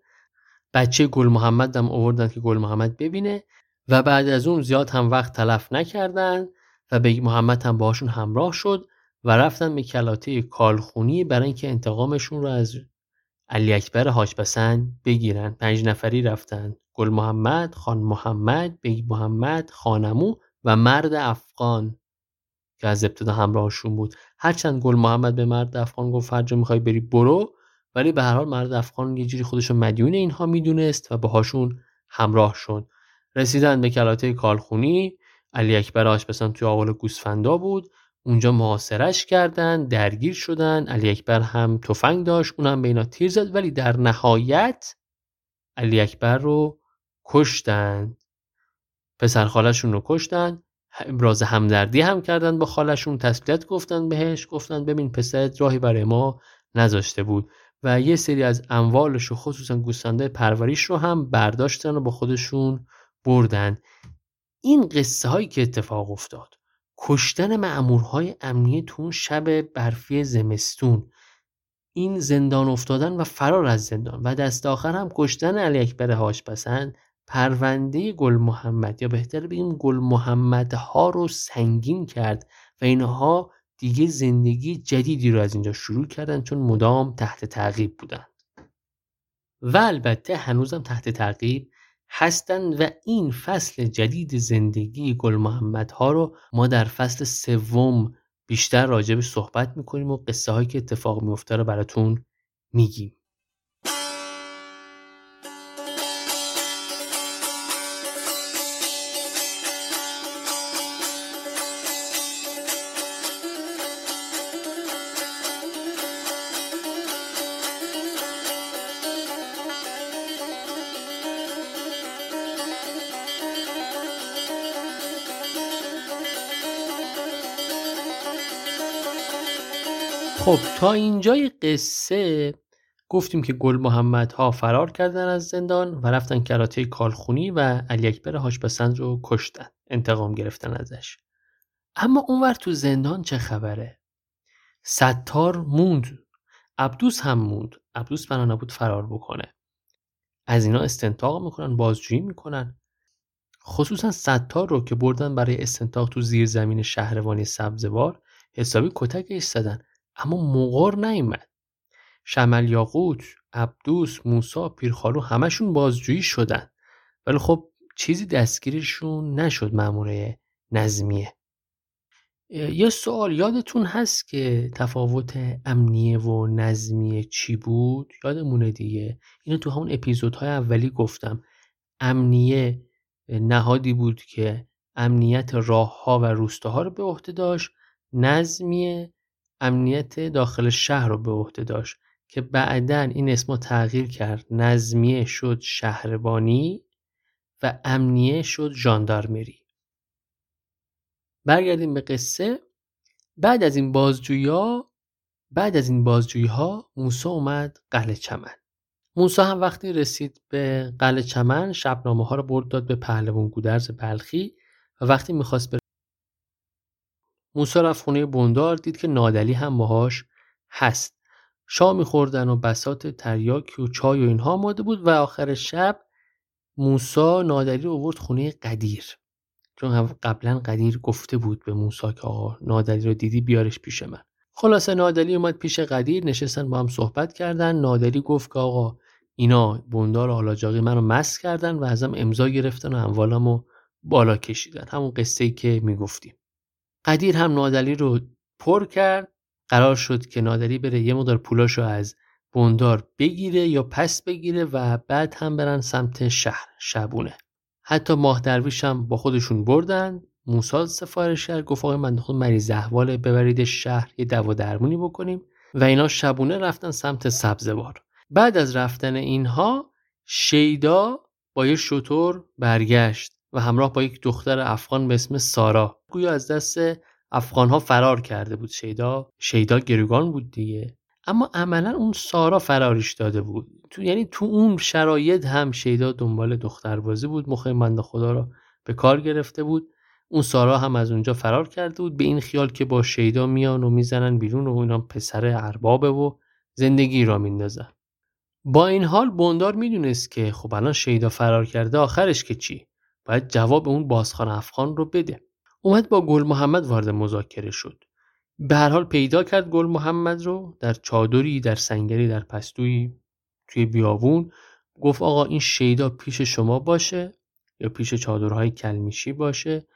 بچه گل محمد هم آوردن که گل محمد ببینه. و بعد از اون زیاد هم وقت تلف نکردن و بیگ محمد هم باشون همراه شد و رفتن به کلاته کالخونی برای اینکه انتقامشون رو از علی اکبر حاج بگیرن. پنج نفری رفتن. گل محمد خان محمد بیگ محمد خان عمو و مرد افغان که از ابتدا همراهشون بود. هرچند گل محمد به مرد افغان گفت هر جا می‌خوای بری برو ولی به هر حال مرد افغان یه جوری خودشو مدیون اینها می‌دونست و باهاشون همراه شد. رسیدن به کلاته کالخونی علی اکبر آشپزان توی آقل گوسفندا بود. اونجا محاصرش کردن درگیر شدن. علی اکبر هم تفنگ داشت اونم به اینا تیر زد. ولی در نهایت علی اکبر رو کشتن. پسر خالشون رو کشتن. ابراز همدردی هم کردن با خالشون تسلیت گفتن بهش گفتن ببین پسرت راهی برای ما نذاشته بود. و یه سری از اموالش و خصوصا گوسفنده پروریش رو هم برداشتن و با خودشون بردن. این قصه هایی که اتفاق افتاد. کشتن معمورهای امنیه تو اون شب برفی زمستون. این زندان افتادن و فرار از زندان و دست آخر هم کشتن علی اکبر هاش پسند پرونده گل محمد یا بهتر بگیم گل محمد ها رو سنگین کرد و اینها دیگه زندگی جدیدی رو از اینجا شروع کردن چون مدام تحت تعقیب بودند. و البته هنوزم تحت تعقیب هستند و این فصل جدید زندگی گل محمد ها رو ما در فصل سوم بیشتر راجع به صحبت می‌کنیم و قصه هایی که اتفاق میفته رو براتون میگیم. خب تا اینجای قصه گفتیم که گل محمد ها فرار کردن از زندان و رفتن کراته کالخونی و علی اکبر هاشپسند رو کشتن انتقام گرفتن ازش. اما اونور تو زندان چه خبره؟ ستار موند. عبدوس هم موند. عبدوس بنا نبود فرار بکنه. از اینا استنتاق می‌کنن بازجویی می‌کنن. خصوصا ستار رو که بردن برای استنتاق تو زیر زمین شهروانی سبزوار حسابی کتکش زدن. اما مقار نیومد. شمل یاقوت عبدوس موسا پیرخالو همشون بازجویی شدن. ولی خب چیزی دستگیرشون نشد ماموره نظمیه. یه سوال یادتون هست که تفاوت امنیه و نظمیه چی بود؟ یادمونه دیگه. اینو تو همون اپیزودهای اولی گفتم. امنیه نهادی بود که امنیت راه ها و روستاها رو به عهده داشت. نظمیه امنیت داخل شهر رو به عهده داشت که بعدا این اسم تغییر کرد. نظمیه شد شهربانی و امنیه شد ژاندارمری. برگردیم به قصه. بعد از این بازجویی ها بعد از این بازجویی ها موسی اومد قلعه چمن. موسی هم وقتی رسید به قلعه چمن شبنامه ها رو برد داد به پهلوان گودرز بلخی و وقتی می‌خواست موسی رفت خونه بندار دید که نادلی هم باهاش هست. شاه میخوردن و بسات تریاکی و چای و اینها آماده بود و آخر شب موسا نادلی رو آورد خونه قدیر. چون قبلا قدیر گفته بود به موسی که آقا نادلی رو دیدی بیارش پیش من. خلاصه نادلی اومد پیش قدیر نشستن با هم صحبت کردن. نادلی گفت که آقا اینا بندار آلاجاقی منو مس کردن و ازم امضا گرفتن و اموالمو بالا کشیدن. همون قصه ای که می‌گفتیم. قدیر هم نادلی رو پر کرد. قرار شد که نادلی بره یه مقدار پولاشو از بندار بگیره یا پس بگیره و بعد هم برن سمت شهر شبونه. حتی ماه درویش هم با خودشون بردن. موساد سفارش کرد گفت آقای من خود مریض احواله ببرید شهر یه دوا درمونی بکنیم. و اینا شبونه رفتن سمت سبزوار. بعد از رفتن اینها شیدا با یه شطور برگشت. و همراه با یک دختر افغان به اسم سارا. گویا از دست افغان ها فرار کرده بود شیدا. شیدا گروگان بود دیگه. اما عملا اون سارا فراریش داده بود. تو یعنی تو اون شرایط هم شیدا دنبال دختربازی بود. مخیم بنده خدا رو به کار گرفته بود. اون سارا هم از اونجا فرار کرده بود. به این خیال که با شیدا میان و می‌زنن بیرون و اینا پسر اربابه و زندگی را میندازن. با این حال بندار می‌دونست که خب الان شیدا فرار کرده آخرش که چی؟ باید جواب اون بازخان افغان رو بده. اومد با گل محمد وارد مذاکره شد. به هر حال پیدا کرد گل محمد رو در چادری در سنگری در پستویی توی بیابون. گفت آقا این شیدا پیش شما باشه یا پیش چادرهای کلمیشی باشه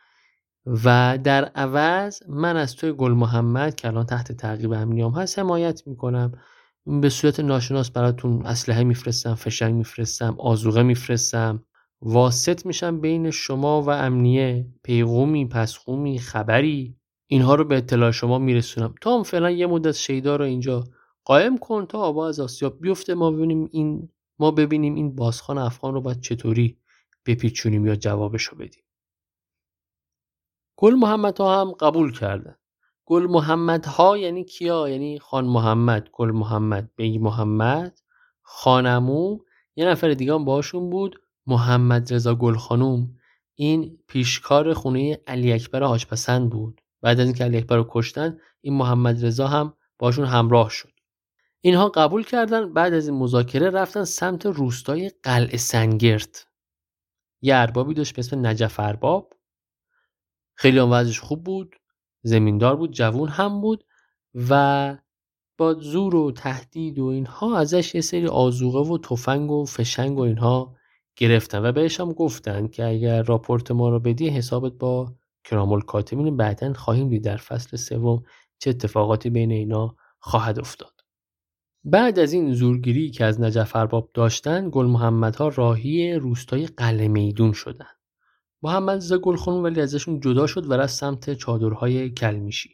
و در عوض من از توی گل محمد که الان تحت تعقیب امنیام هست حمایت می‌کنم. به صورت ناشناس براتون اسلحه میفرستم فشنگ میفرستم آزوغه میفرستم. واسط میشم بین شما و امنیه. پیغومی پسخومی خبری. اینها رو به اطلاع شما میرسونم. تا هم فعلا یه مدت شیدا رو اینجا قائم کن تا آبا از آسیاب بیفته. ما ببینیم این ما ببینیم این بازخان افغان رو باید چطوری بپیچونیم یا جوابشو بدیم. گل محمد ها هم قبول کردن. گل محمد ها یعنی کیا؟ یعنی خان محمد. گل محمد بیگ محمد خان عمو. یه نفر دیگه هم باشون بود. محمد رضا گل خانوم این پیشکار خونه علی اکبر حاجپسند بود. بعد از اینکه علی اکبر رو کشتن این محمد رضا هم باشون همراه شد. اینها قبول کردن بعد از این مذاکره رفتن سمت روستای قلعه سنگرد. یه اربابی داشت به اسم نجف ارباب. خیلی هم وضعش خوب بود زمیندار بود جوون هم بود و با زور و تهدید و اینها ازش یه سری آزوقه و تفنگ و فشنگ و اینها گرفتن و بهش هم گفتن که اگر راپورت ما رو بدی حسابت با کرامل کاتبین بعدا خواهیم دید در فصل سوم چه اتفاقاتی بین اینا خواهد افتاد. بعد از این زورگیری که از نجف ارباب داشتن گل محمدها راهی روستای قلعه میدون شدن. محمد رضا گلخانو ولی ازشون جدا شد و رفت سمت چادرهای کلمیشی.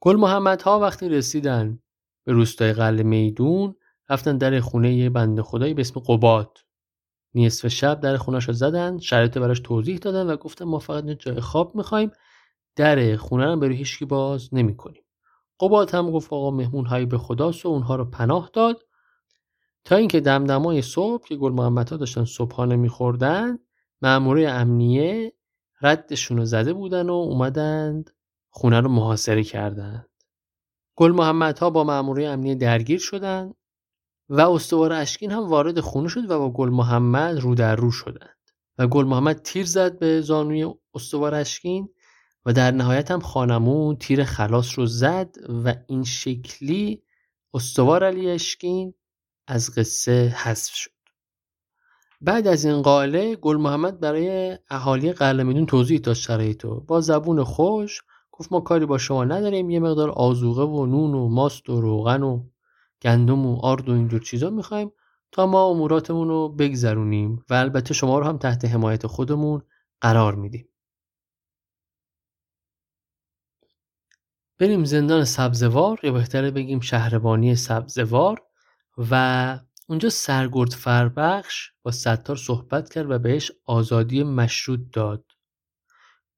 گل محمدها وقتی رسیدن به روستای قلعه میدون رفتن در خونه یه بنده خدایی به اسم قباد. نصف شب در خونش رو زدن شرایط براش توضیح دادن و گفتن ما فقط جای خواب می‌خوایم. در خونه رو برای هیچکی باز نمی‌کنیم. قباد هم گفت آقا مهمون هایی به خداست و اونها رو پناه داد. تا اینکه دمدمای صبح که گل محمد ها داشتن صبحانه میخوردن مأموره امنیه ردشون رو زده بودن و اومدند خونه رو محاصره کردند. گل محمد ها با مأموره امنیه درگیر شدند و استوار اشکین هم وارد خونه شد و با گل محمد رو در رو شدند. و گل محمد تیر زد به زانوی استوار اشکین و در نهایت هم خانمون تیر خلاص رو زد و این شکلی استوار علی اشکین از قصه حذف شد. بعد از این قاله گل محمد برای اهالی قلعه میدون توضیح داد شرایطو. با زبون خوش گفت ما کاری با شما نداریم یه مقدار آزوقه و نون و ماست و روغن و گندم و آرد و اینجور چیزا می‌خوایم تا ما اموراتمون رو بگذرونیم و البته شما رو هم تحت حمایت خودمون قرار میدیم. بریم زندان سبزوار یا بهتره بگیم شهربانی سبزوار و اونجا سرگرد فربخش با ستار صحبت کرد و بهش آزادی مشروط داد.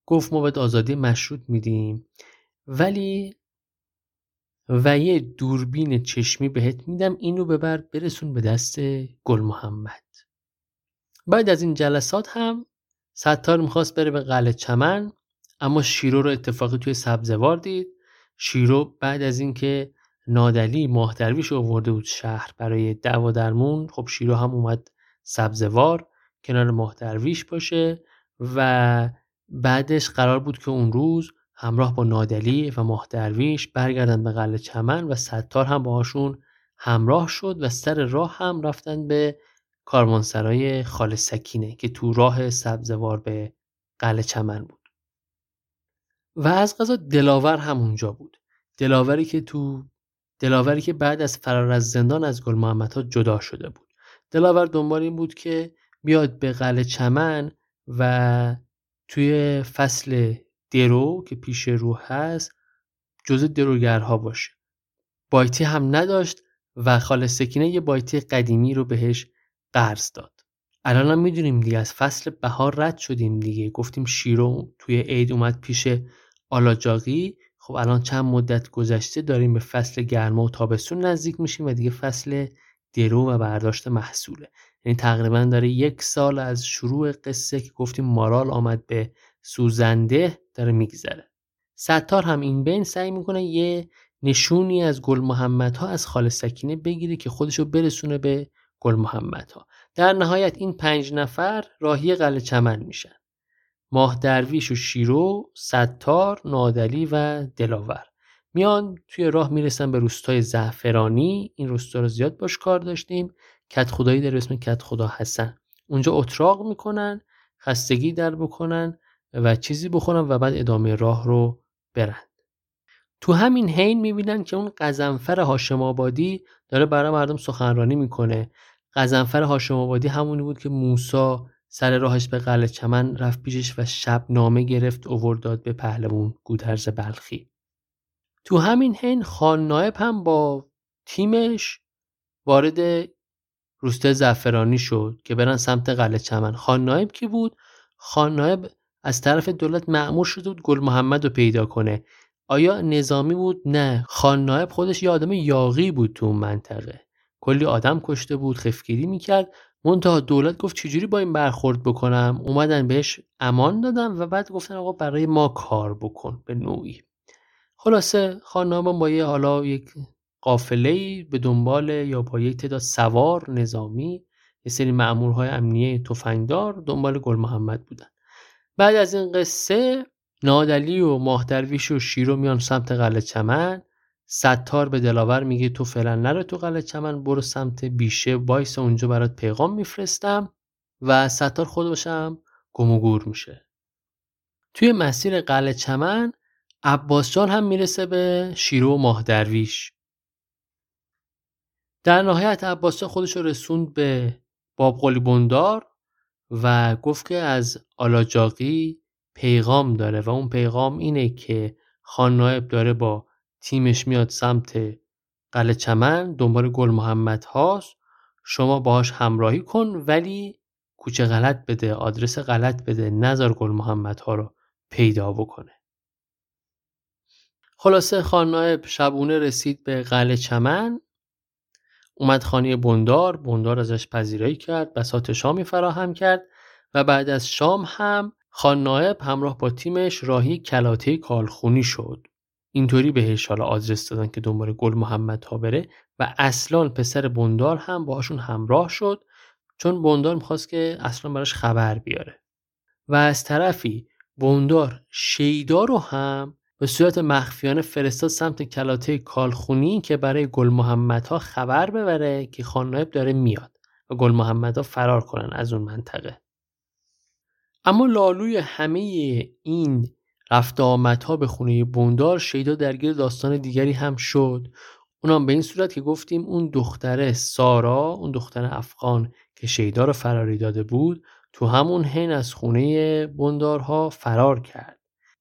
گفت ما بهت آزادی مشروط میدیم. ولی و یه دوربین چشمی بهت میدم اینو ببر برسون به دست گل محمد. بعد از این جلسات هم ستار می‌خواست بره به قلعه چمن اما شیرو رو اتفاقی توی سبزوار دید. شیرو بعد از اینکه نادلی ماه درویش آورده بود شهر برای دعوا درمون خب شیرو هم اومد سبزوار کنار ماه باشه و بعدش قرار بود که اون روز همراه با نادلی و ماه درویش برگردن به قلعه چمن و ستار هم باهاشون همراه شد و سر راه هم رفتن به کاروانسرای خال سکینه که تو راه سبزوار به قلعه چمن بود. و از قضا دلاور هم اونجا بود. دلاوری که تو دلاوری که بعد از فرار از زندان از گل محمد ها جدا شده بود. دلاور دنبال این بود که بیاد به قلعه چمن و توی فصل درو که پیش رو هست جزء دروگرها باشه. بایتی هم نداشت و خاله سکینه یه بایتی قدیمی رو بهش قرض داد. الان هم می‌دونیم دیگه از فصل بهار رد شدیم دیگه. گفتیم شیرو توی عید اومد پیش آلاجاقی. خب الان چند مدت گذشته داریم به فصل گرما و تابستون نزدیک میشیم و دیگه فصل درو و برداشت محصوله. یعنی تقریبا داره یک سال از شروع قصه که گفتیم مارال آمد به سوزنده. داره میگذره. ستار هم این بین سعی می‌کنه یه نشونی از گل محمد ها از خال سکینه بگیره که خودشو برسونه به گل محمد ها در نهایت این پنج نفر راهی قلعه چمن میشن. ماه درویش و شیرو ستار نادلی و دلاور. میان توی راه می‌رسن به روستای زعفرانی. این روستا رو زیاد باش کار داشتیم. کت خدایی در اسم کت خدا حسن. اونجا اتراق می‌کنن خستگی در بکنن. و چیزی بخورن و بعد ادامه راه رو برن. تو همین حین می‌بینن که اون قزنفر هاشم آبادی داره برای مردم سخنرانی می‌کنه. قزنفر هاشم آبادی همونی بود که موسا سر راهش به قلعه چمن رفت پیشش و شب نامه گرفت اوورداد به پهلوان گودرز بلخی. تو همین حین خان نایب هم با تیمش وارد روسته زعفرانی شد که برن سمت قلعه چمن. خان نایب کی بود؟ خان نایب از طرف دولت معمور شده بود گل محمد رو پیدا کنه. آیا نظامی بود؟ نه. خان نایب خودش یه آدم یاقی بود تو اون منطقه. کلی آدم کشته بود خفگیری می‌کرد. منتها دولت گفت چجوری با این برخورد بکنم؟ اومدن بهش امان دادن و بعد گفتن آقا برای ما کار بکن به نوعی. خلاصه خانم با یه حالا یک قافله به دنبال یا با یک تعداد سوار نظامی یه سری مأمورهای امنیه تفنگدار دنبال گل محمد بودن. بعد از این قصه نادلی و ماهدرویش و شیرو میان سمت قلعه چمن. ستار به دلاور میگه تو فعلا نرو تو قلعه چمن برو سمت بیشه وایس اونجا برات پیغام میفرستم و ستار خودشم گم و گور میشه. توی مسیر قلعه چمن عباس جان هم می‌رسه به شیرو و ماه درویش در نهایت عباس خودش رو رسوند به باب بندار. و گفت که از آلاجاقی پیغام داره و اون پیغام اینه که خان نایب داره با تیمش میاد سمت قلعه چمن دنبال گل محمد هاست. شما باهاش همراهی کن ولی کوچه غلط بده آدرس غلط بده نظر گل محمد ها رو پیدا بکنه. خلاصه خان نایب شبونه رسید به قلعه چمن. اومد خانه بندار بندار ازش پذیرایی کرد بسات شامی فراهم کرد و بعد از شام هم خان نایب همراه با تیمش راهی کلاته کالخونی شد. اینطوری بهش حالا آدرس دادن که دنبال گل محمد ها بره و اصلا پسر بندار هم باهاشون همراه شد چون بندار می‌خواست که اصلا براش خبر بیاره. و از طرفی بندار شیدا رو هم به صورت مخفیانه فرستاد سمت کلاته کالخونی که برای گل محمد ها خبر ببره که خان نایب داره میاد و گل محمد ها فرار کنن از اون منطقه. اما لالوی همه این رفت آمدها به خونه بوندار شیدا درگیر داستان دیگری هم شد. اونم به این صورت که گفتیم اون دختره سارا اون دختر افغان که شیدا رو فراری داده بود تو همون حین از خونه بندارها فرار کرد.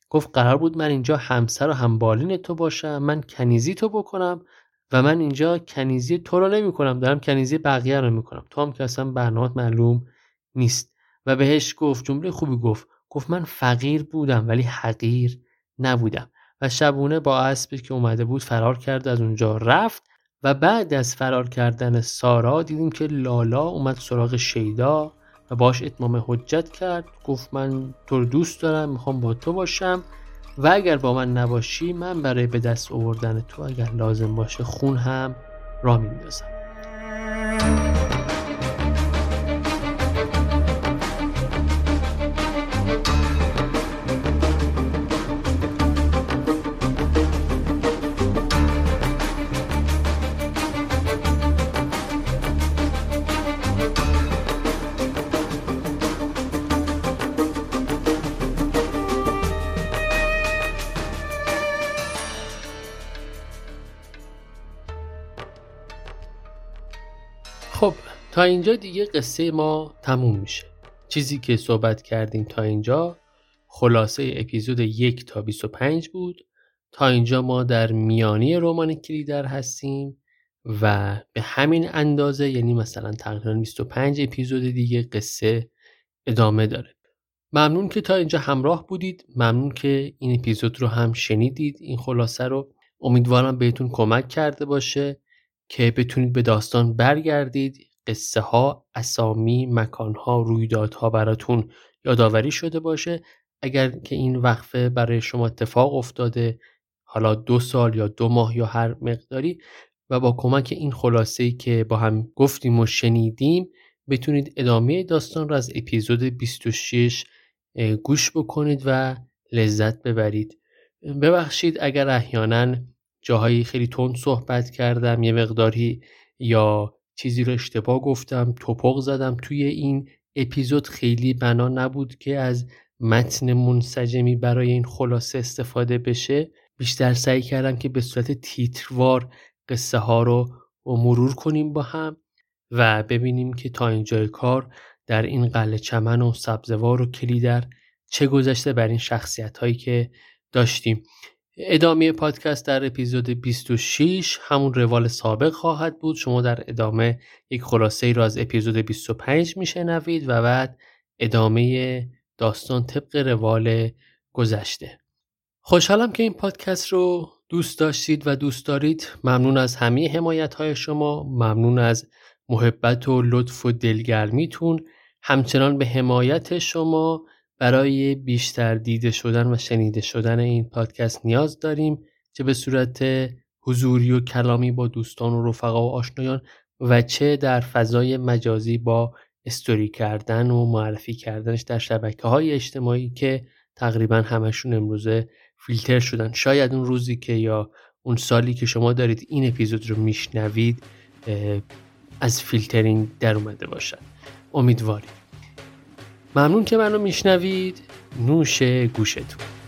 گفت قرار بود من اینجا همسر و همبالین تو باشم من کنیزی تو بکنم و من اینجا کنیزی تو رو نمی کنم دارم کنیزی بقیه رو می‌کنم. تو هم که اصلا برنامه معلوم نیست. و بهش گفت جمله خوبی گفت گفت من فقیر بودم ولی حقیر نبودم. و شبونه با اسبی که اومده بود فرار کرد از اونجا رفت و بعد از فرار کردن سارا دیدیم که لالا اومد سراغ شیدا و باش اتمام حجت کرد. گفت من تو رو دوست دارم می‌خوام با تو باشم. و اگر با من نباشی من برای به دست آوردن تو اگر لازم باشه خون هم را میندازم. تا اینجا دیگه قصه ما تموم میشه. چیزی که صحبت کردیم تا اینجا خلاصه اپیزود یک تا 25 بود. تا اینجا ما در میانی رمان کلیدر هستیم و به همین اندازه یعنی مثلا تقریبا 25 اپیزود دیگه قصه ادامه داره. ممنون که تا اینجا همراه بودید. ممنون که این اپیزود رو هم شنیدید. این خلاصه رو امیدوارم بهتون کمک کرده باشه که بتونید به داستان برگردید. قصه ها، اسامی، مکان ها، رویدادها براتون یادآوری شده باشه. اگر که این وقفه برای شما اتفاق افتاده حالا دو سال یا دو ماه یا هر مقداری و با کمک این خلاصه که با هم گفتیم و شنیدیم بتونید ادامه داستان را از اپیزود 26 گوش بکنید و لذت ببرید. ببخشید اگر احیانا جاهایی خیلی تند صحبت کردم یه مقداری یا چیزی رو اشتباه گفتم توپق زدم توی این اپیزود. خیلی بنا نبود که از متن منسجمی برای این خلاصه استفاده بشه. بیشتر سعی کردم که به صورت تیتروار قصه ها رو مرور کنیم با هم و ببینیم که تا اینجای کار در این قله چمن و سبزوار و کلیدر چه گذشته بر این شخصیت هایی که داشتیم. ادامه پادکست در اپیزود 26 همون روال سابق خواهد بود. شما در ادامه یک خلاصه ای را از اپیزود 25 میشنوید و بعد ادامه داستان طبق روال گذشته. خوشحالم که این پادکست رو دوست داشتید و دوست دارید. ممنون از همه حمایت های شما. ممنون از محبت و لطف و دلگرمیتون. همچنان به حمایت شما برای بیشتر دیده شدن و شنیده شدن این پادکست نیاز داریم چه به صورت حضوری و کلامی با دوستان و رفقا و آشنایان و چه در فضای مجازی با استوری کردن و معرفی کردنش در شبکه های اجتماعی که تقریبا همشون امروزه فیلتر شدن. شاید اون روزی که یا اون سالی که شما دارید این اپیزود رو میشنوید از فیلترینگ در اومده باشد. امیدواریم. ممنون که منو میشنوید. نوش گوشتون.